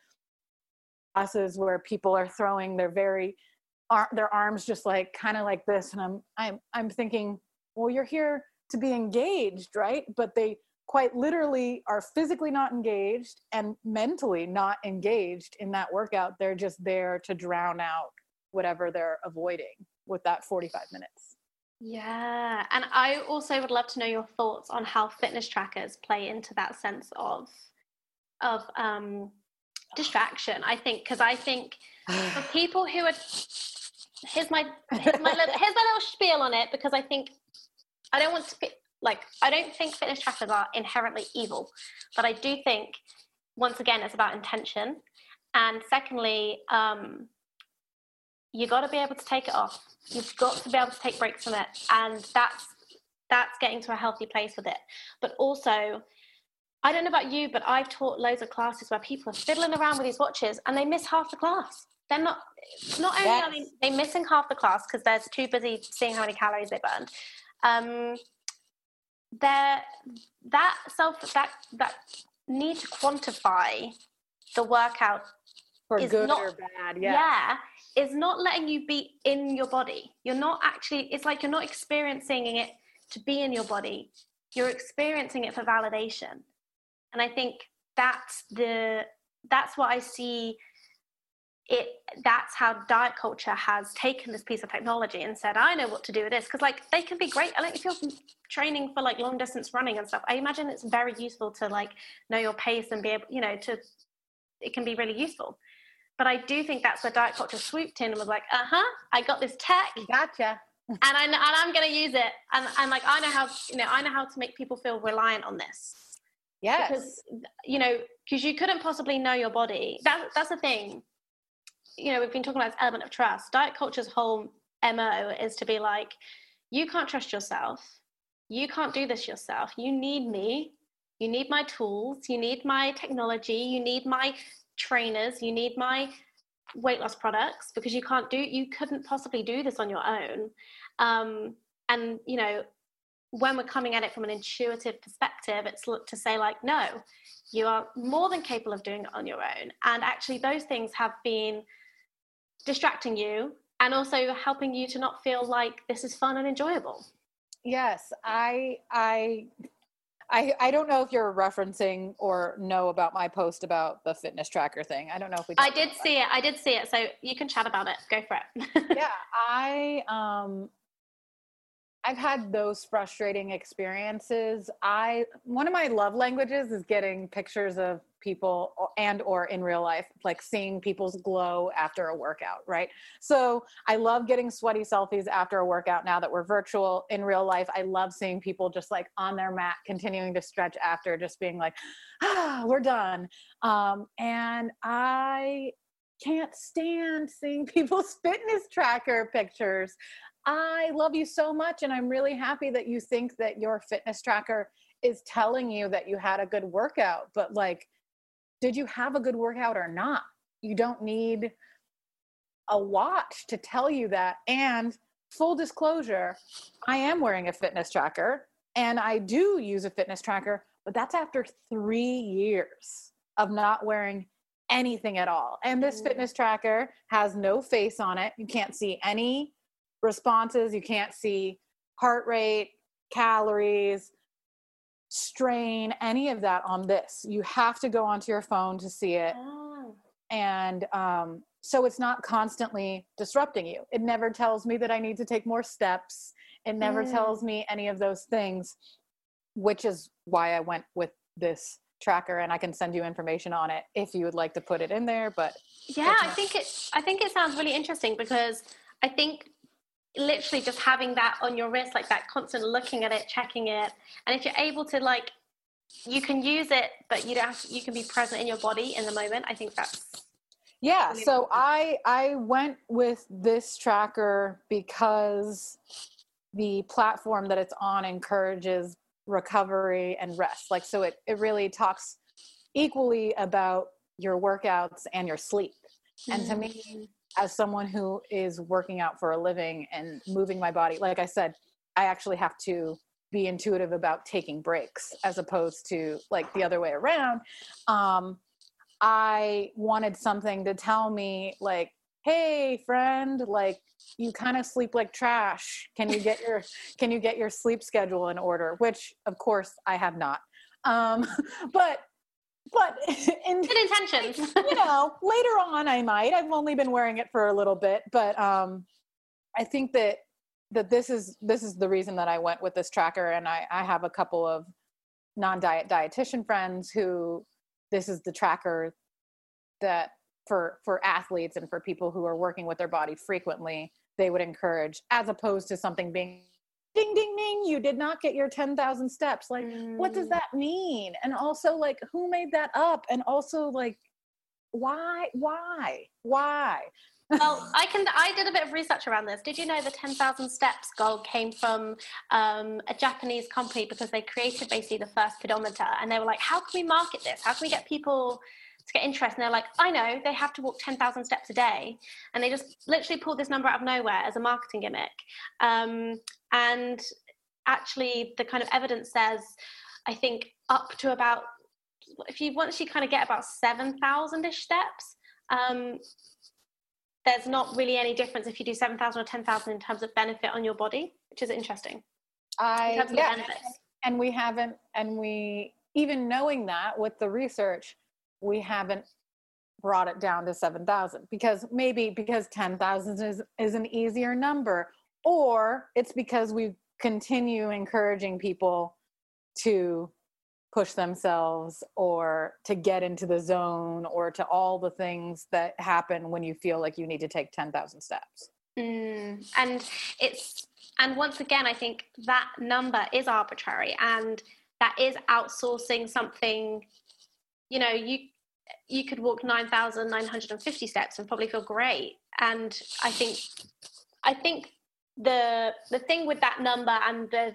classes where people are throwing their very their arms just like kind of like this and i'm i'm i'm thinking well you're here to be engaged right? But they quite literally are physically not engaged and mentally not engaged in that workout. They're just there to drown out whatever they're avoiding with that 45 minutes. Yeah. And I also would love to know your thoughts on how fitness trackers play into that sense of of um distraction. I think because I think for people who are here's my here's my little, here's my little spiel on it because I think I don't want to be, like I don't think fitness trackers are inherently evil, but I do think once again it's about intention. And secondly, um, you got to be able to take it off. You've got to be able to take breaks from it, and that's that's getting to a healthy place with it. But also, I don't know about you, but I've taught loads of classes where people are fiddling around with these watches and they miss half the class. They're not not only yes. are they, they missing half the class because they're too busy seeing how many calories they burned. Um, they're that self that that need to quantify the workout for good not, or bad. Yeah. yeah is not letting you be in your body. You're not actually, it's like you're not experiencing it to be in your body. You're experiencing it for validation. And I think that's the, that's what I see it that's how diet culture has taken this piece of technology and said i know what to do with this because like they can be great i like if you're training for like long distance running and stuff i imagine it's very useful to like know your pace and be able you know to it can be really useful but I do think that's where diet culture swooped in and was like, uh huh, I got this tech. Gotcha. and, I, and I'm going to use it. And, and like, I know how, you know, I know how to make people feel reliant on this. Yes. Because, you know, because you couldn't possibly know your body. That, that's the thing. You know, we've been talking about this element of trust. Diet culture's whole MO is to be like, you can't trust yourself. You can't do this yourself. You need me. You need my tools. You need my technology. You need my trainers, you need my weight loss products because you can't do you couldn't possibly do this on your own. Um, and you know when we're coming at it from an intuitive perspective it's to say like no you are more than capable of doing it on your own. And actually those things have been distracting you and also helping you to not feel like this is fun and enjoyable. Yes i i I, I don't know if you're referencing or know about my post about the fitness tracker thing. I don't know if we. I did see it. I did see it. So you can chat about it. Go for it. yeah, I um, I've had those frustrating experiences. I one of my love languages is getting pictures of people and or in real life like seeing people's glow after a workout right so i love getting sweaty selfies after a workout now that we're virtual in real life i love seeing people just like on their mat continuing to stretch after just being like ah we're done um, and i can't stand seeing people's fitness tracker pictures I love you so much. And I'm really happy that you think that your fitness tracker is telling you that you had a good workout. But like, did you have a good workout or not? You don't need a watch to tell you that. And full disclosure, I am wearing a fitness tracker and I do use a fitness tracker, but that's after three years of not wearing anything at all. And this fitness tracker has no face on it. You can't see any responses. You can't see heart rate, calories, strain, any of that on this. You have to go onto your phone to see it. Oh. And um, so it's not constantly disrupting you. It never tells me that I need to take more steps. It never mm. tells me any of those things, which is why I went with this tracker and I can send you information on it if you would like to put it in there. But yeah, I think it I think it sounds really interesting because I think literally just having that on your wrist like that constant looking at it checking it. And if you're able to like you can use it, but you don't have to, you can be present in your body in the moment. I think that's yeah really so i i went with this tracker because the platform that it's on encourages recovery and rest. Like so it, it really talks equally about your workouts and your sleep. And to me mm. As someone who is working out for a living and moving my body like i said i actually have to be intuitive about taking breaks as opposed to like the other way around. Um i wanted something to tell me like hey friend like you kind of sleep like trash. Can you get your can you get your sleep schedule in order? Which of course i have not. Um but but in good intentions. you know, later on I might. I've only been wearing it for a little bit, but um I think that that this is this is the reason that I went with this tracker and I I have a couple of non-diet dietitian friends who this is the tracker that for for athletes and for people who are working with their body frequently they would encourage as opposed to something being ding ding ding you did not get your 10,000 steps like what does Mm. that mean and also like who made that up and also like why why why well, I can. I did a bit of research around this. Did you know the 10,000 steps goal came from um, a Japanese company because they created basically the first pedometer, and they were like, "How can we market this? How can we get people to get interest?" And they're like, "I know they have to walk 10,000 steps a day," and they just literally pulled this number out of nowhere as a marketing gimmick. Um, and actually, the kind of evidence says, I think up to about if you once you kind of get about 7,000 ish steps. Um, there's not really any difference if you do 7,000 or 10,000 in terms of benefit on your body, which is interesting. I yeah and we haven't and we even knowing that with the research we haven't brought it down to 7000 because maybe because 10000 is is an easier number or it's because we continue encouraging people to push themselves or to get into the zone or to all the things that happen when you feel like you need to take 10,000 steps. Mm, and it's and once again, I think that number is arbitrary, and that is outsourcing something. You know, you you could walk nine thousand nine hundred and fifty steps and probably feel great. And I think I think the the thing with that number and the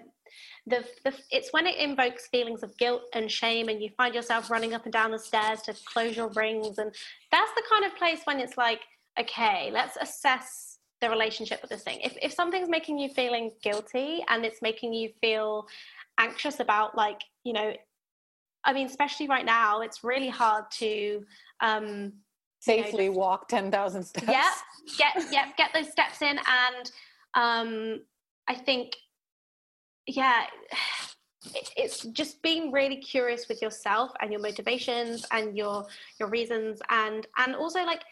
the, the it's when it invokes feelings of guilt and shame and you find yourself running up and down the stairs to close your rings and that's the kind of place when it's like okay let's assess the relationship with this thing if, if something's making you feeling guilty and it's making you feel anxious about like you know i mean especially right now it's really hard to um Safely just- walk 10,000 steps. yeah get yeah get those steps in and um i think yeah it- it's just being really curious with yourself and your motivations and your your reasons and and also like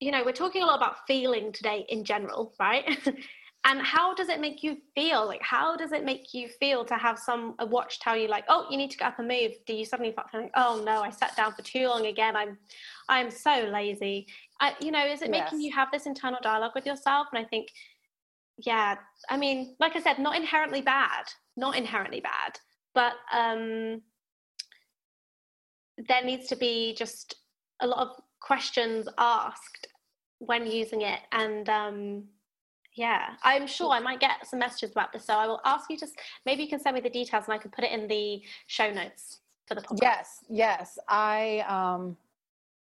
you know we're talking a lot about feeling today in general right and how does it make you feel? Like how does it make you feel to have some a watch tell you like oh you need to get up and move. Do you suddenly start feeling oh no i sat down for too long again. I'm i'm so lazy. I, you know is it making Yes. you have this internal dialogue with yourself? And i think yeah i mean like i said not inherently bad not inherently bad but um there needs to be just a lot of questions asked when using it. And um yeah i'm sure i might get some messages about this so i will ask you just maybe you can send me the details and i can put it in the show notes for the podcast Yes, yes. I um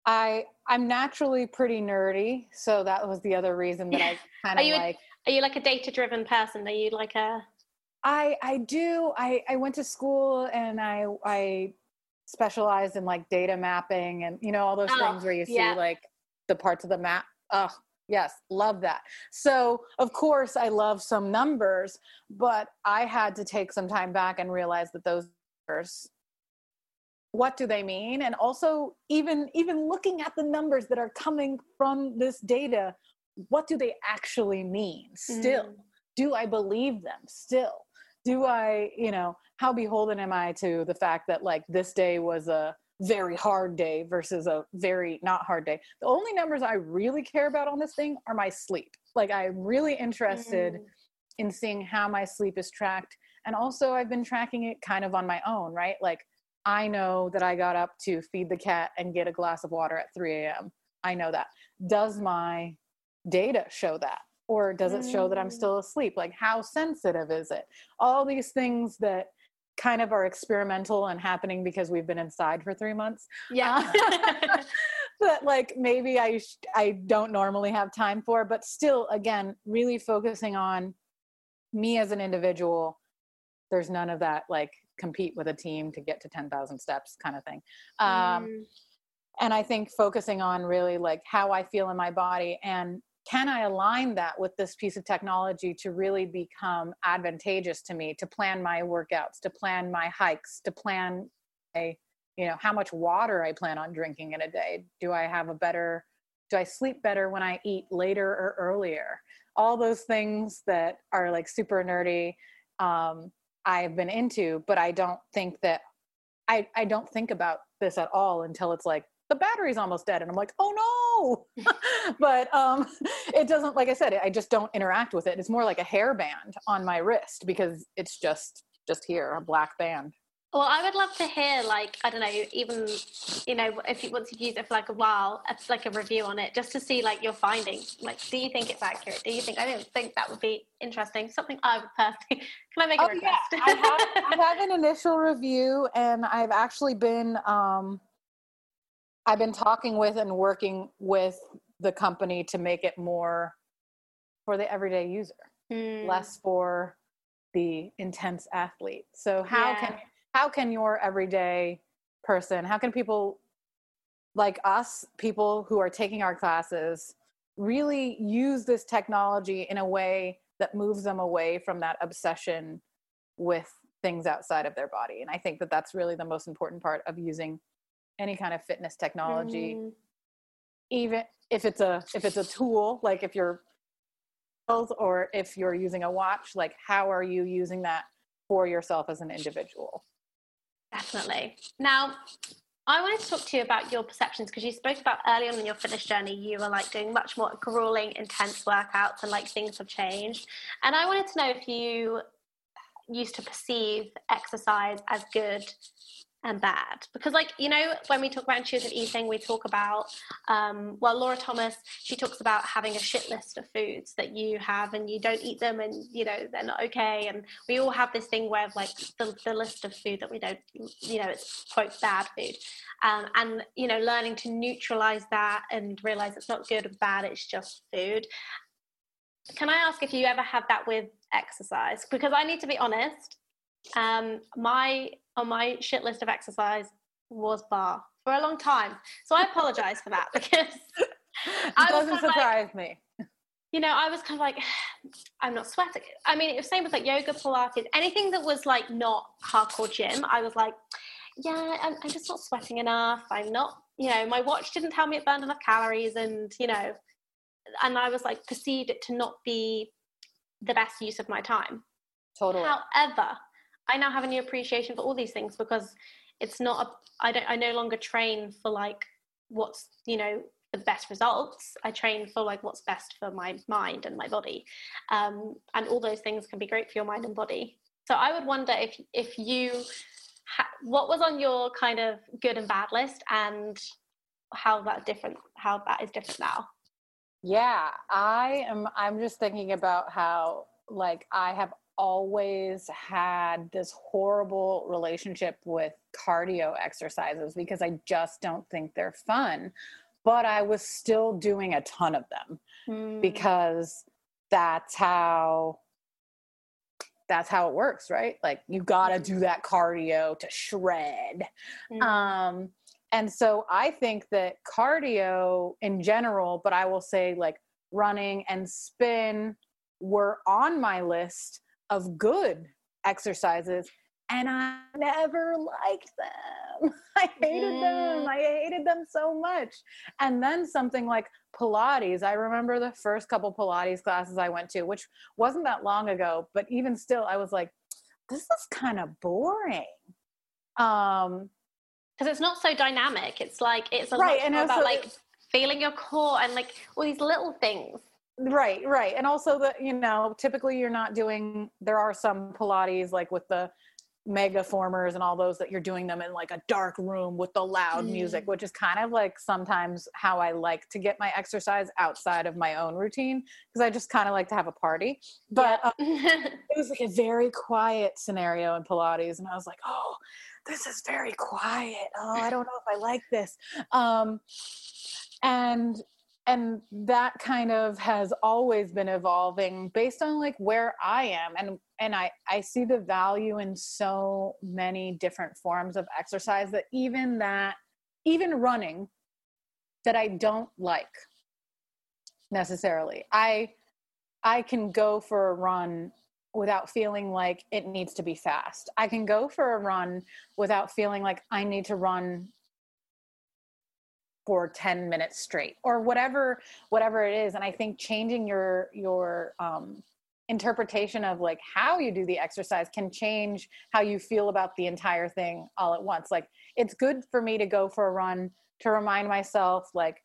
I I'm naturally pretty nerdy, so that was the other reason that I kind of a- like are you like a data driven person are you like a I I do. I I went to school and I I specialized in like data mapping and you know all those Oh, things where you see yeah. like the parts of the map. Oh, yes, love that. So, of course, I love some numbers, but I had to take some time back and realize that those numbers what do they mean and also even even looking at the numbers that are coming from this data what do they actually mean still Mm. do i believe them still do i you know how beholden am i to the fact that like this day was a very hard day versus a very not hard day the only numbers i really care about on this thing are my sleep like i'm really interested Mm. in seeing how my sleep is tracked And also, I've been tracking it kind of on my own, right? Like, I know that I got up to feed the cat and get a glass of water at 3 a.m. I know that. Does my data show that? Or does it show that I'm mm. still asleep? Like, how sensitive is it? All these things that kind of are experimental and happening because we've been inside for three months. Yeah. that like maybe I sh- I don't normally have time for, but still, again, really focusing on me as an individual. There's none of that like compete with a team to get to 10,000 steps kind of thing. Um, mm. And I think focusing on really like how I feel in my body and can I align that with this piece of technology to really become advantageous to me to plan my workouts, to plan my hikes, to plan a you know how much water I plan on drinking in a day? Do I have a better do I sleep better when I eat later or earlier? All those things that are like super nerdy um, I've been into, but I don't think that I, I don't think about this at all until it's like the battery's almost dead. And i'm like oh no. But um it doesn't like i said i just don't interact with it. It's more like a hairband on my wrist because it's just just here a black band. Well i would love to hear like i don't know even you know if you once you've used it for like a while it's like a review on it just to see like your findings. Like do you think it's accurate? Do you think i don't think that would be interesting. Something i would personally can i make a oh, request? Yeah. I, have, I have an initial review and i've actually been um I've been talking with and working with the company to make it more for the everyday user, mm. less for the intense athlete. So how yeah. can how can your everyday person, how can people like us, people who are taking our classes, really use this technology in a way that moves them away from that obsession with things outside of their body? And I think that that's really the most important part of using any kind of fitness technology mm. even if it's a if it's a tool like if you're or if you're using a watch like how are you using that for yourself as an individual definitely now I wanted to talk to you about your perceptions because you spoke about early on in your fitness journey, you were like doing much more grueling, intense workouts and like things have changed. And I wanted to know if you used to perceive exercise as good and bad. Because like you know when we talk about intuitive eating we talk about um, well laura thomas she talks about having a shit list of foods that you have and you don't eat them and you know they're not okay. And we all have this thing where like the, the list of food that we don't you know it's quote bad food. Um, and you know learning to neutralize that and realize it's not good or bad it's just food. Can i ask if you ever have that with exercise? Because i need to be honest um, my on my shit list of exercise was barre for a long time. So I apologize for that because it doesn't surprise like, me. You know, I was kind of like, I'm not sweating. I mean, it was same with like yoga, Pilates, anything that was like not hardcore gym. I was like, yeah, I'm, I'm just not sweating enough. I'm not, you know, my watch didn't tell me it burned enough calories, and you know, and I was like perceived it to not be the best use of my time. Totally. However, I now have a new appreciation for all these things because it's not a, I don't I no longer train for like what's you know the best results. I train for like what's best for my mind and my body, um, and all those things can be great for your mind and body. So I would wonder if if you ha- what was on your kind of good and bad list and how that different how that is different now. Yeah, I am. I'm just thinking about how like I have always had this horrible relationship with cardio exercises because I just don't think they're fun. But I was still doing a ton of them mm. because that's how that's how it works, right? Like you got to do that cardio to shred. Mm. Um and so I think that cardio in general, but I will say like running and spin were on my list of good exercises and I never liked them. I hated mm. them. I hated them so much. And then something like Pilates. I remember the first couple Pilates classes I went to, which wasn't that long ago, but even still, I was like, this is kind of boring. Um, because it's not so dynamic. It's like it's a right, lot and about like feeling your core and like all these little things right right and also the you know typically you're not doing there are some pilates like with the Megaformers and all those that you're doing them in like a dark room with the loud mm. music which is kind of like sometimes how i like to get my exercise outside of my own routine because i just kind of like to have a party but um, it was like a very quiet scenario in pilates and i was like oh this is very quiet. Oh i don't know if i like this. Um and and that kind of has always been evolving based on like where i am. And and i i see the value in so many different forms of exercise that even that even running that i don't like necessarily. I i can go for a run without feeling like it needs to be fast. I can go for a run without feeling like i need to run for 10 minutes straight or whatever whatever it is. And i think changing your your um, interpretation of like how you do the exercise can change how you feel about the entire thing all at once. Like it's good for me to go for a run to remind myself like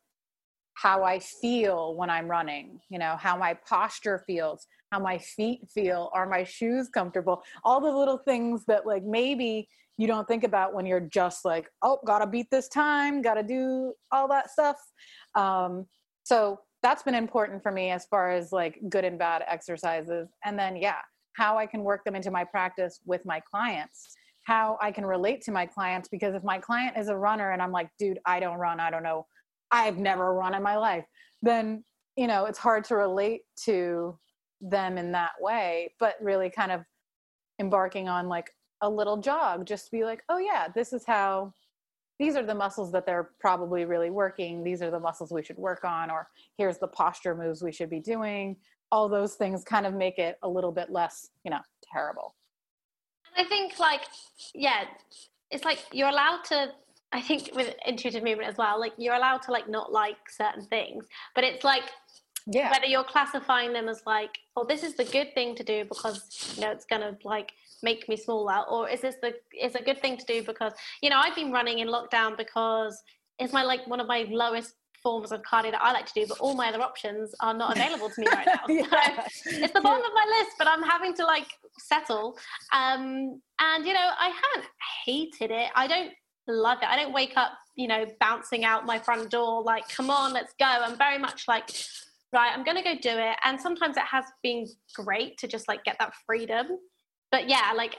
how i feel when i'm running you know how my posture feels how my feet feel are my shoes comfortable? All the little things that like maybe you don't think about when you're just like oh gotta beat this time gotta do all that stuff. Um, so that's been important for me as far as like good and bad exercises. And then yeah how i can work them into my practice with my clients how i can relate to my clients because if my client is a runner and i'm like dude i don't run i don't know i've never run in my life then you know it's hard to relate to them in that way but really kind of embarking on like a little jog just to be like oh yeah this is how these are the muscles that they're probably really working. These are the muscles we should work on or here's the posture moves we should be doing. All those things kind of make it a little bit less you know terrible. I think like yeah it's like you're allowed to i think with intuitive movement as well like you're allowed to like not like certain things but it's like yeah. whether you're classifying them as like oh this is the good thing to do because you know it's gonna like make me smaller or is this the is a good thing to do because you know i've been running in lockdown because it's my like one of my lowest forms of cardio that I like to do, but all my other options are not available to me right now. yeah. So it's the bottom of my list, but I'm having to like settle. Um, and you know, I haven't hated it. I don't love it. I don't wake up, you know, bouncing out my front door like, come on, let's go. I'm very much like, right, I'm gonna go do it. And sometimes it has been great to just like get that freedom but yeah, like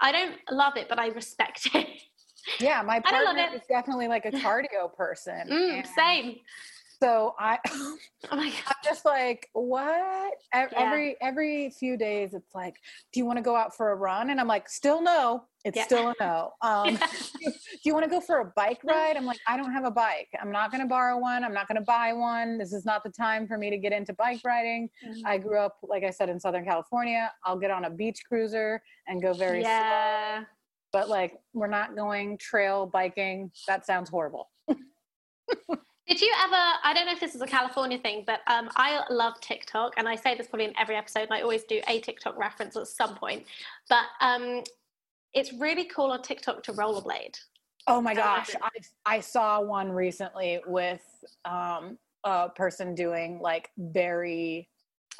I don't love it, but I respect it. Yeah, my partner is definitely like a cardio person. Mm, same. So I, oh my God. I'm just like, what? Every yeah. every few days, it's like, do you want to go out for a run? And I'm like, still no. It's yeah. still a no. Um, yeah. do you want to go for a bike ride? I'm like, I don't have a bike. I'm not going to borrow one. I'm not going to buy one. This is not the time for me to get into bike riding. Mm-hmm. I grew up, like I said, in Southern California. I'll get on a beach cruiser and go very yeah. slow. But like, we're not going trail biking. That sounds horrible. Did you ever? I don't know if this is a California thing, but um, I love TikTok, and I say this probably in every episode, and I always do a TikTok reference at some point. But um, it's really cool on TikTok to rollerblade. Oh my gosh, I, I saw one recently with um, a person doing like very.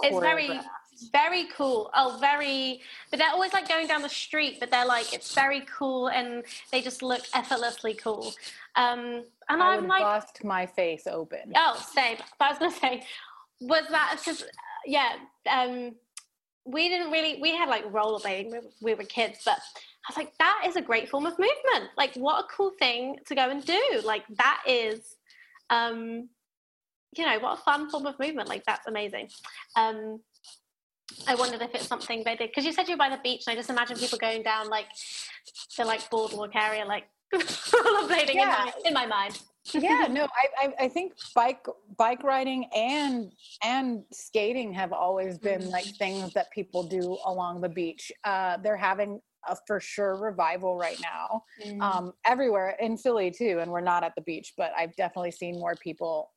It's very very cool. Oh, very. But they're always like going down the street, but they're like it's very cool, and they just look effortlessly cool. Um, and I am like, bust my face open. Oh, same. But I was gonna say, was that because yeah, um, we didn't really we had like rollerblading when we were kids, but I was like, that is a great form of movement. Like, what a cool thing to go and do. Like, that is, um, you know, what a fun form of movement. Like, that's amazing. Um, I wondered if it's something they did because you said you're by the beach, and I just imagine people going down like the like boardwalk area, like rollerblading yeah. in, my, in my mind. yeah, no, I, I, I think bike bike riding and and skating have always been like mm. things that people do along the beach. Uh, they're having a for sure revival right now, mm. um, everywhere in Philly too. And we're not at the beach, but I've definitely seen more people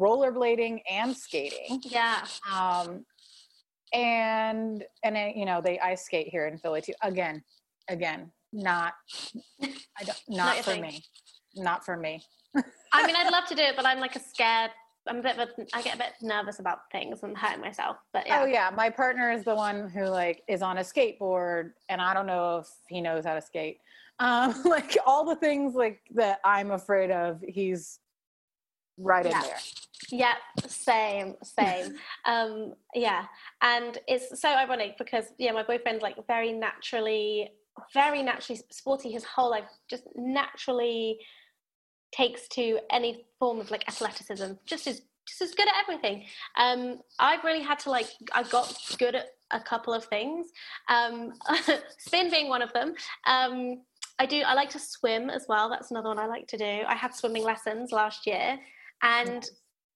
rollerblading and skating. Yeah. Um, and and you know they ice skate here in Philly too. Again, again, not I don't not, not for thing. me, not for me. I mean, I'd love to do it, but I'm like a scared I'm a bit of a, I get a bit nervous about things and hurting myself. But yeah. Oh yeah, my partner is the one who like is on a skateboard, and I don't know if he knows how to skate. Um, like all the things like that I'm afraid of, he's right yeah. in there. Yeah, same, same. um, yeah, and it's so ironic because yeah, my boyfriend's like very naturally, very naturally sporty his whole life, just naturally takes to any form of like athleticism, just as just as good at everything. Um, I've really had to like I got good at a couple of things, um, spin being one of them. Um, I do. I like to swim as well. That's another one I like to do. I had swimming lessons last year, and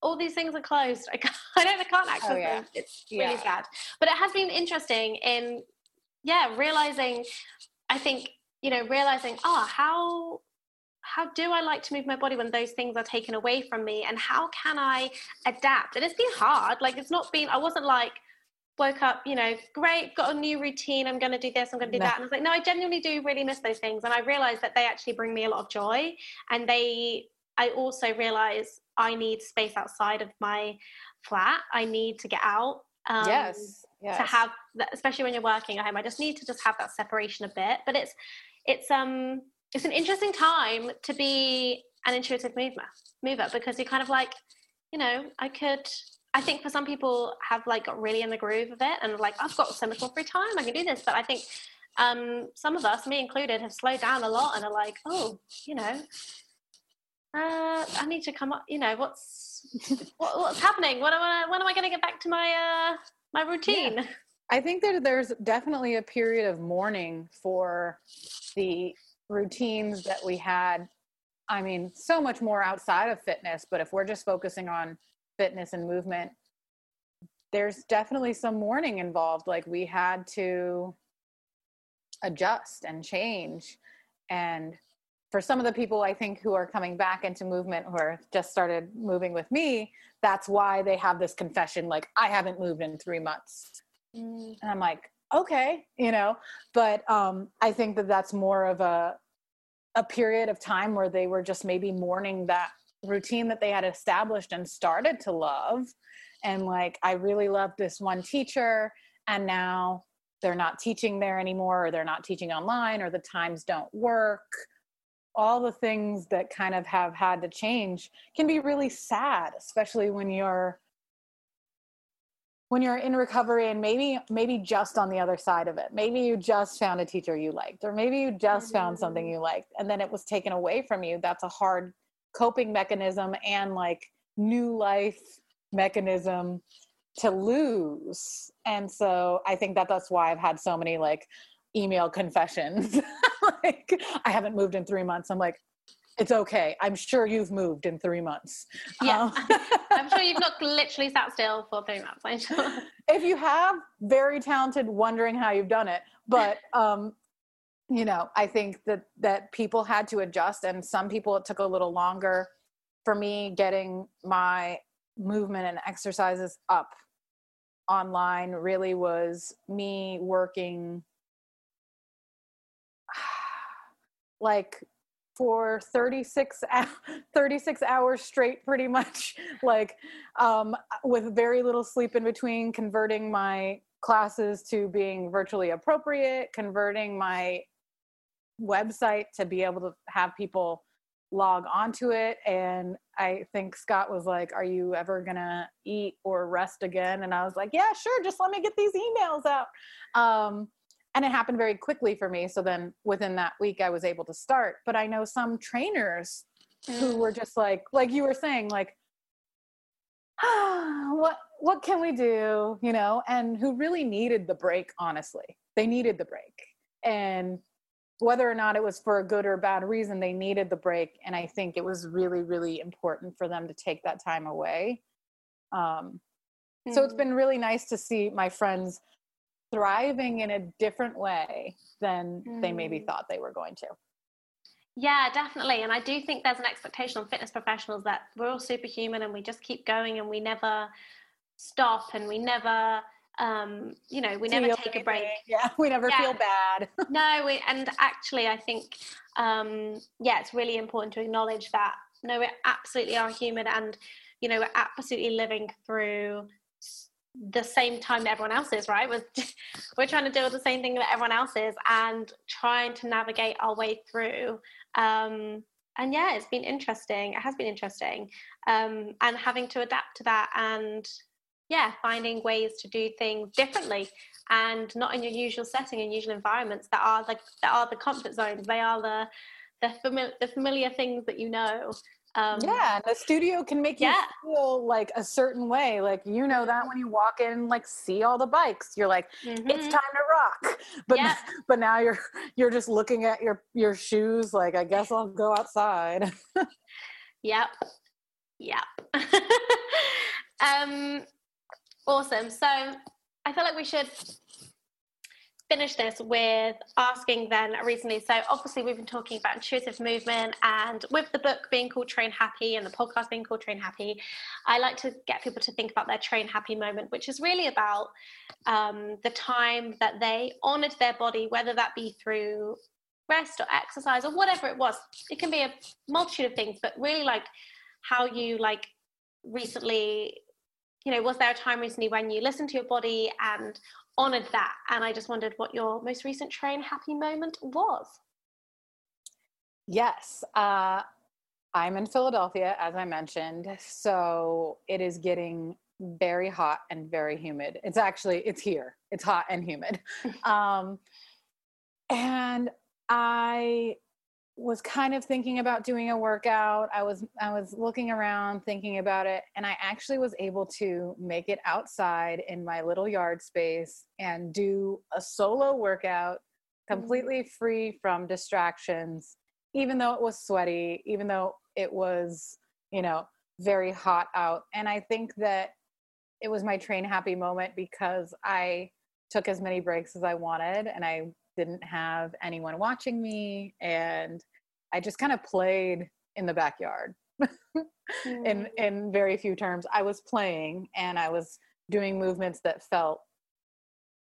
all these things are closed. I, can't, I don't. I can't access Oh, yeah. them. It's really Yeah. sad. But it has been interesting in, yeah, realizing. I think you know, realizing, oh, how how do I like to move my body when those things are taken away from me, and how can I adapt? And it's been hard. Like it's not been. I wasn't like woke up, you know, great, got a new routine. I'm going to do this. I'm going to do No. that. And I was like, no, I genuinely do really miss those things. And I realized that they actually bring me a lot of joy. And they, I also realize I need space outside of my flat. I need to get out. Um, yes, yes. To have that, especially when you're working at home, I just need to just have that separation a bit. But it's, it's, um, it's an interesting time to be an intuitive mover, mover because you're kind of like, you know, I could. I think for some people have like got really in the groove of it and like I've got so much more free time, I can do this. But I think um, some of us, me included, have slowed down a lot and are like, oh, you know, uh, I need to come up. You know, what's what, what's happening? When am I? When am I going to get back to my uh, my routine? I think that there's definitely a period of mourning for the routines that we had. I mean, so much more outside of fitness, but if we're just focusing on fitness and movement, there's definitely some mourning involved. Like we had to adjust and change. And for some of the people I think who are coming back into movement who are just started moving with me, that's why they have this confession like, I haven't moved in three months. And i'm like okay you know? But um i think that that's more of a a period of time where they were just maybe mourning that routine that they had established and started to love. And like i really loved this one teacher and now they're not teaching there anymore or they're not teaching online or the times don't work all the things that kind of have had to change can be really sad especially when you're when you're in recovery and maybe maybe just on the other side of it. Maybe you just found a teacher you liked or maybe you just found something mm-hmm. you liked and then it was taken away from you. That's a hard coping mechanism and like new life mechanism to lose. And so i think that that's why i've had so many like email confessions. Like i haven't moved in three months. I'm like it's okay. I'm sure you've moved in three months. Yeah, Um, I'm sure you've not literally sat still for three months. I'm sure. if you have very talented wondering how you've done it. But um you know i think that that people had to adjust and some people it took a little longer for me getting my movement and exercises up online really was me working like for 36 36 hours straight pretty much like um, with very little sleep in between converting my classes to being virtually appropriate converting my website to be able to have people log onto it. And i think scott was like are you ever gonna eat or rest again? And i was like yeah sure just let me get these emails out. Um, and it happened very quickly for me so then within that week i was able to start. But i know some trainers who were just like like you were saying like ah, what what can we do? You know and who really needed the break honestly. They needed the break. And whether or not it was for a good or bad reason they needed the break. And i think it was really really important for them to take that time away. Um, so it's been really nice to see my friends thriving in a different way than they maybe Mm. thought they were going to Yeah, definitely. And I do think there's an expectation on fitness professionals that we're all superhuman and we just keep going and we never stop and we never, um, you know, we never take a break. yeah we never Yeah. feel bad no, we, and actually, I think, um, yeah, it's really important to acknowledge that no, we absolutely are human and you know, we're absolutely living through the same time that everyone else is, right? We're, we're trying to deal with the same thing that everyone else is and trying to navigate our way through. Um, and yeah, it's been interesting. It has been interesting. Um, and having to adapt to that and yeah, finding ways to do things differently and not in your usual setting and usual environments that are like that are the comfort zones. They are the the, fami- the familiar things that you know. Um, yeah, and the studio can make yeah. you feel like a certain way. Like you know that when you walk in, like see all the bikes, you're like, mm-hmm. it's time to rock. But yeah. but now you're you're just looking at your your shoes. Like I guess I'll go outside. yep, yep. um, awesome. So I feel like we should finish this with asking then recently. So, obviously, we've been talking about intuitive movement, and with the book being called Train Happy and the podcast being called Train Happy, I like to get people to think about their Train Happy moment, which is really about um, the time that they honored their body, whether that be through rest or exercise or whatever it was. It can be a multitude of things, but really like how you like recently you know was there a time recently when you listened to your body and honored that. And I just wondered what your most recent train happy moment was. Yes. Uh, I'm in Philadelphia, as I mentioned. So it is getting very hot and very humid. It's actually, it's here. It's hot and humid. um, and I was kind of thinking about doing a workout. I was I was looking around thinking about it and I actually was able to make it outside in my little yard space and do a solo workout completely mm-hmm. free from distractions even though it was sweaty, even though it was, you know, very hot out. And I think that it was my train happy moment because I took as many breaks as I wanted and I didn't have anyone watching me and I just kind of played in the backyard. mm. in in very few terms, I was playing and I was doing movements that felt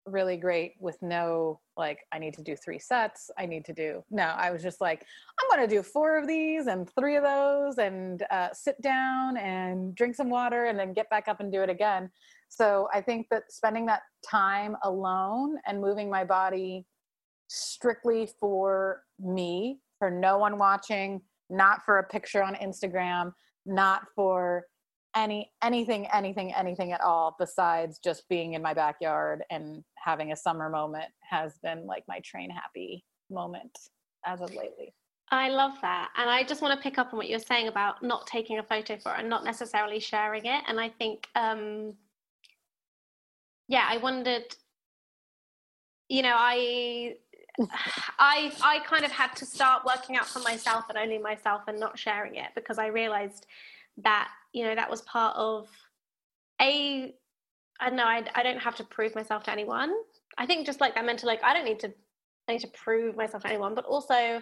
really great with no like I need to do three sets. I need to do no. I was just like I'm going to do four of these and three of those and uh, sit down and drink some water and then get back up and do it again. So I think that spending that time alone and moving my body strictly for me for no one watching, not for a picture on Instagram, not for any anything anything anything at all besides just being in my backyard and having a summer moment has been like my train happy moment as of lately. I love that. And I just want to pick up on what you're saying about not taking a photo for it and not necessarily sharing it. And I think, um, yeah, I wondered, you know, I I I kind of had to start working out for myself and only myself and not sharing it because I realized that you know that was part of a I don't know I, I don't have to prove myself to anyone. I think just like that mental like I don't need to I need to prove myself to anyone, but also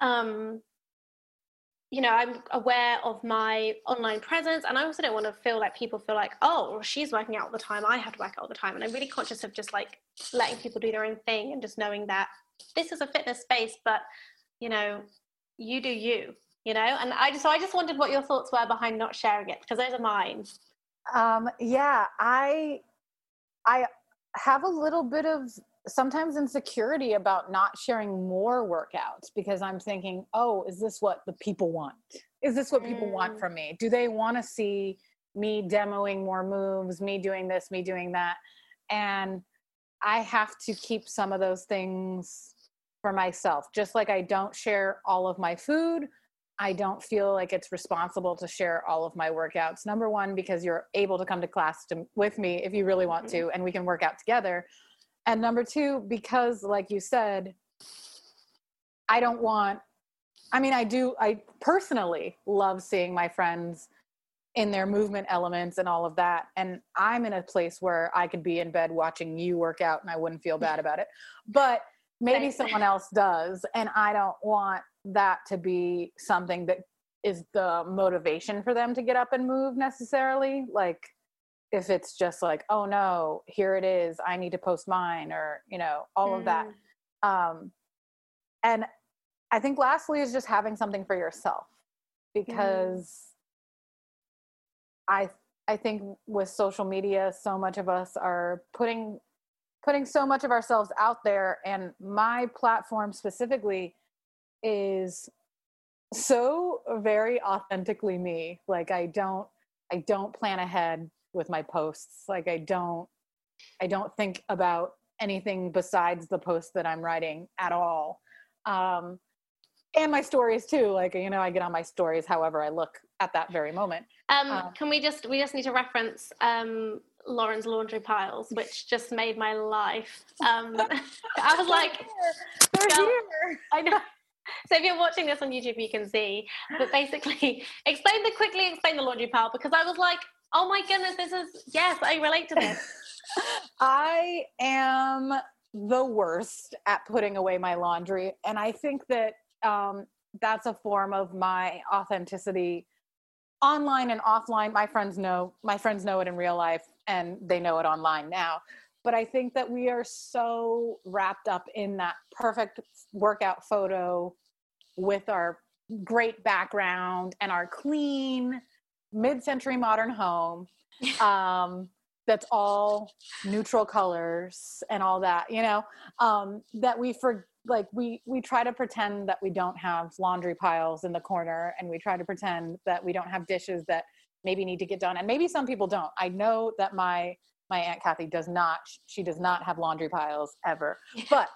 um you know i'm aware of my online presence and i also don't want to feel like people feel like oh she's working out all the time i have to work out all the time and i'm really conscious of just like letting people do their own thing and just knowing that this is a fitness space but you know you do you you know and i just so i just wondered what your thoughts were behind not sharing it because those are mine um yeah i i have a little bit of sometimes insecurity about not sharing more workouts because I'm thinking, oh, is this what the people want? Is this what people want mm. from me? Do they want to see me demoing more moves, me doing this, me doing that? And I have to keep some of those things for myself. Just like I don't share all of my food, I don't feel like it's responsible to share all of my workouts. Number one, because you're able to come to class to, with me if you really want mm-hmm. to, and we can work out together and number two because like you said i don't want i mean i do i personally love seeing my friends in their movement elements and all of that and i'm in a place where i could be in bed watching you work out and i wouldn't feel bad about it but maybe someone else does and i don't want that to be something that is the motivation for them to get up and move necessarily like if it's just like oh no here it is i need to post mine or you know all mm. of that mm. um and i think lastly is just having something for yourself mm. because mm. I I think with social media, so much of us are putting putting so much of ourselves out there, and my platform specifically is so very authentically me. Like I don't I don't plan ahead with my posts. Like I don't I don't think about anything besides the post that I'm writing at all. Um, and my stories too. Like you know, I get on my stories however I look at that very moment. Um, um, can we just we just need to reference um, Lauren's laundry piles, which just made my life. Um, I was like, they're here. here. I know. So if you're watching this on YouTube, you can see. But basically, explain the quickly explain the laundry pile because I was like, oh my goodness, this is yes, I relate to this. I am the worst at putting away my laundry, and I think that um, that's a form of my authenticity online and offline. My friends know my friends know it in real life and they know it online now. But i think that we are so wrapped up in that perfect workout photo with our great background and our clean mid-century modern home um, that's all neutral colors and all that you know um, that we for like we we try to pretend that we don't have laundry piles in the corner and we try to pretend that we don't have dishes that maybe need to get done and maybe some people don't. I know that my my aunt kathy does not she does not have laundry piles ever but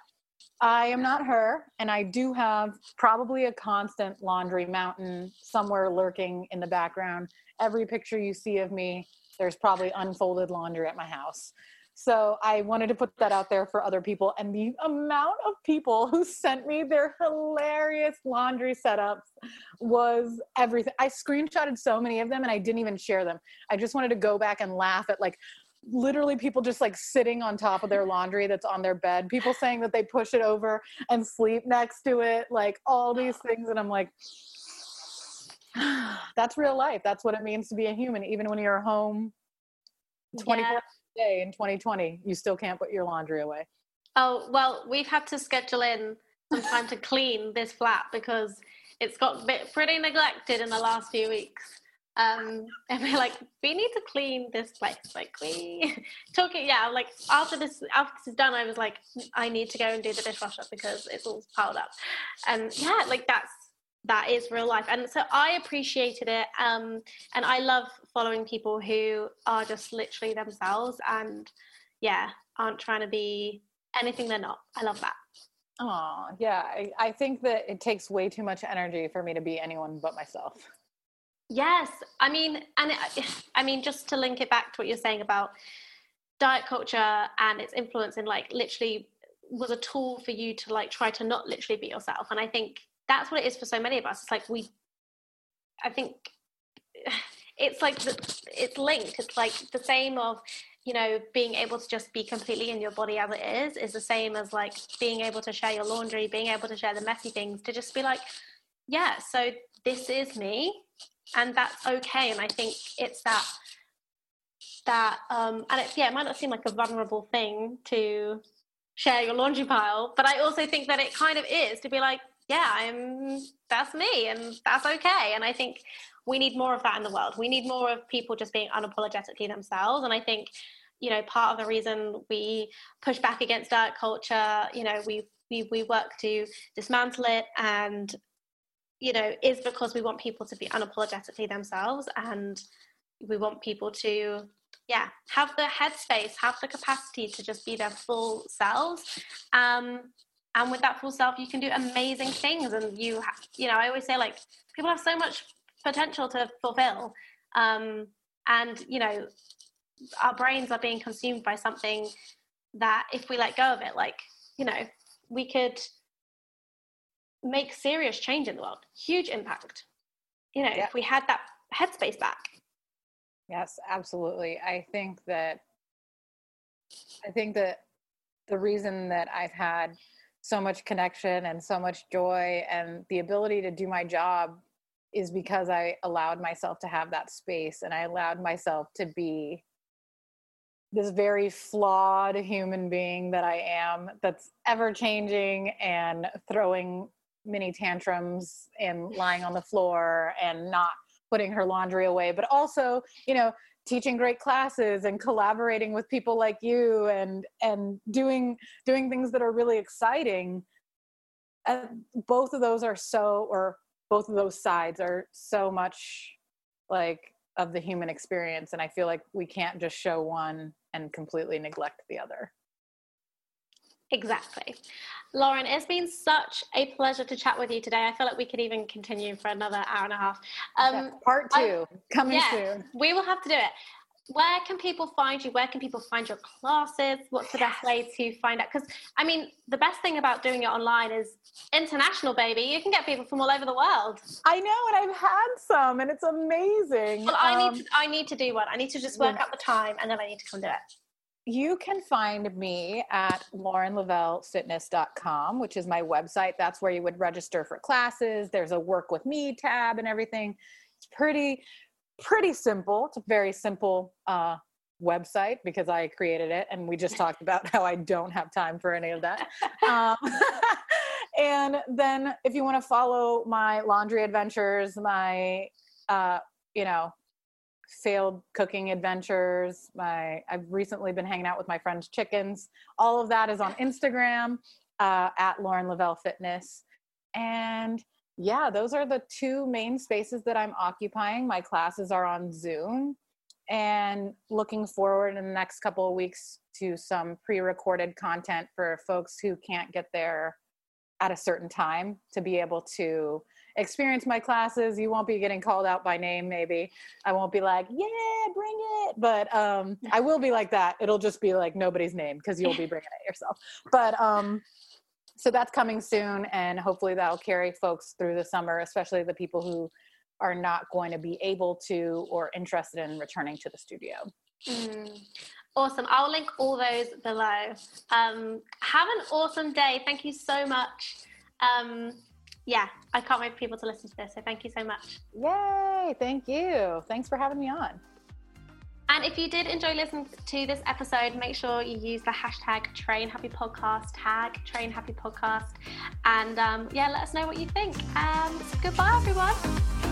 i am not her and i do have probably a constant laundry mountain somewhere lurking in the background. Every picture you see of me there's probably unfolded laundry at my house so I wanted to put that out there for other people. And the amount of people who sent me their hilarious laundry setups was everything. I screenshotted so many of them and I didn't even share them. I just wanted to go back and laugh at like literally people just like sitting on top of their laundry that's on their bed, people saying that they push it over and sleep next to it, like all these things. And I'm like, that's real life. That's what it means to be a human, even when you're home 24 yeah day in 2020 you still can't put your laundry away. Oh well we've had to schedule in some time to clean this flat because it's got bit pretty neglected in the last few weeks. Um and we're like we need to clean this place like we talking yeah like after this after this is done i was like i need to go and do the dishwasher because it's all piled up. And yeah like that's that is real life. And so i appreciated it um, and i love following people who are just literally themselves and yeah aren't trying to be anything they're not. I love that. Oh yeah I, I think that it takes way too much energy for me to be anyone but myself. Yes i mean and it, i mean just to link it back to what you're saying about diet culture and its influence in like literally was a tool for you to like try to not literally be yourself. And i think that's what it is for so many of us. It's like we, I think, it's like the, it's linked. It's like the same of you know being able to just be completely in your body as it is is the same as like being able to share your laundry, being able to share the messy things. To just be like, yeah, so this is me, and that's okay. And I think it's that that um and it's yeah it might not seem like a vulnerable thing to share your laundry pile but i also think that it kind of is to be like yeah, I'm that's me and that's okay. And I think we need more of that in the world. We need more of people just being unapologetically themselves. And I think, you know, part of the reason we push back against diet culture, you know, we we, we work to dismantle it and you know, is because we want people to be unapologetically themselves and we want people to yeah have the headspace have the capacity to just be their full selves um, and with that full self you can do amazing things. And you you know i always say like people have so much potential to fulfill. Um, and you know our brains are being consumed by something that if we let go of it like you know we could make serious change in the world huge impact you know yeah. if we had that headspace back. Yes absolutely. I think that i think that the reason that i've had so much connection and so much joy and the ability to do my job is because I allowed myself to have that space and I allowed myself to be this very flawed human being that I am that's ever changing and throwing mini tantrums and lying on the floor and not putting her laundry away, but also, you know, teaching great classes and collaborating with people like you and and doing doing things that are really exciting. And both of those are so or both of those sides are so much like of the human experience. And i feel like we can't just show one and completely neglect the other Exactly. Lauren, it's been such a pleasure to chat with you today. I feel like we could even continue for another hour and a half. Um, part two I, coming yeah, soon. We will have to do it. Where can people find you? Where can people find your classes? What's the best way to find out? Because, I mean, the best thing about doing it online is international, baby. You can get people from all over the world. I know, and I've had some, and it's amazing. Well, I, um, need to, I need to do one. I need to just work yeah. out the time, and then I need to come do it you can find me at laurenleavellfitness.com, which is my website. That's where you would register for classes. There's a work with me tab and everything. It's pretty, pretty simple. It's a very simple uh, website because I created it. And we just talked about how I don't have time for any of that. Um, and then if you want to follow my laundry adventures, my, uh, you know, failed cooking adventures. My I've recently been hanging out with my friend's chickens. All of that is on Instagram uh, at Lauren Leavell Fitness. And yeah, those are the two main spaces that I'm occupying. My classes are on Zoom and looking forward in the next couple of weeks to some pre-recorded content for folks who can't get there at a certain time to be able to experience my classes you won't be getting called out by name maybe i won't be like yeah bring it but um i will be like that it'll just be like nobody's name because you'll be bringing it yourself but um so that's coming soon and hopefully that'll carry folks through the summer especially the people who are not going to be able to or interested in returning to the studio mm. Awesome. I'll link all those below. Um, have an awesome day. Thank you so much. Um, yeah, I can't wait for people to listen to this. So thank you so much. Yay! Thank you. Thanks for having me on. And if you did enjoy listening to this episode, make sure you use the hashtag Train Happy Podcast, tag Train Happy Podcast, and um, yeah, let us know what you think. And goodbye, everyone.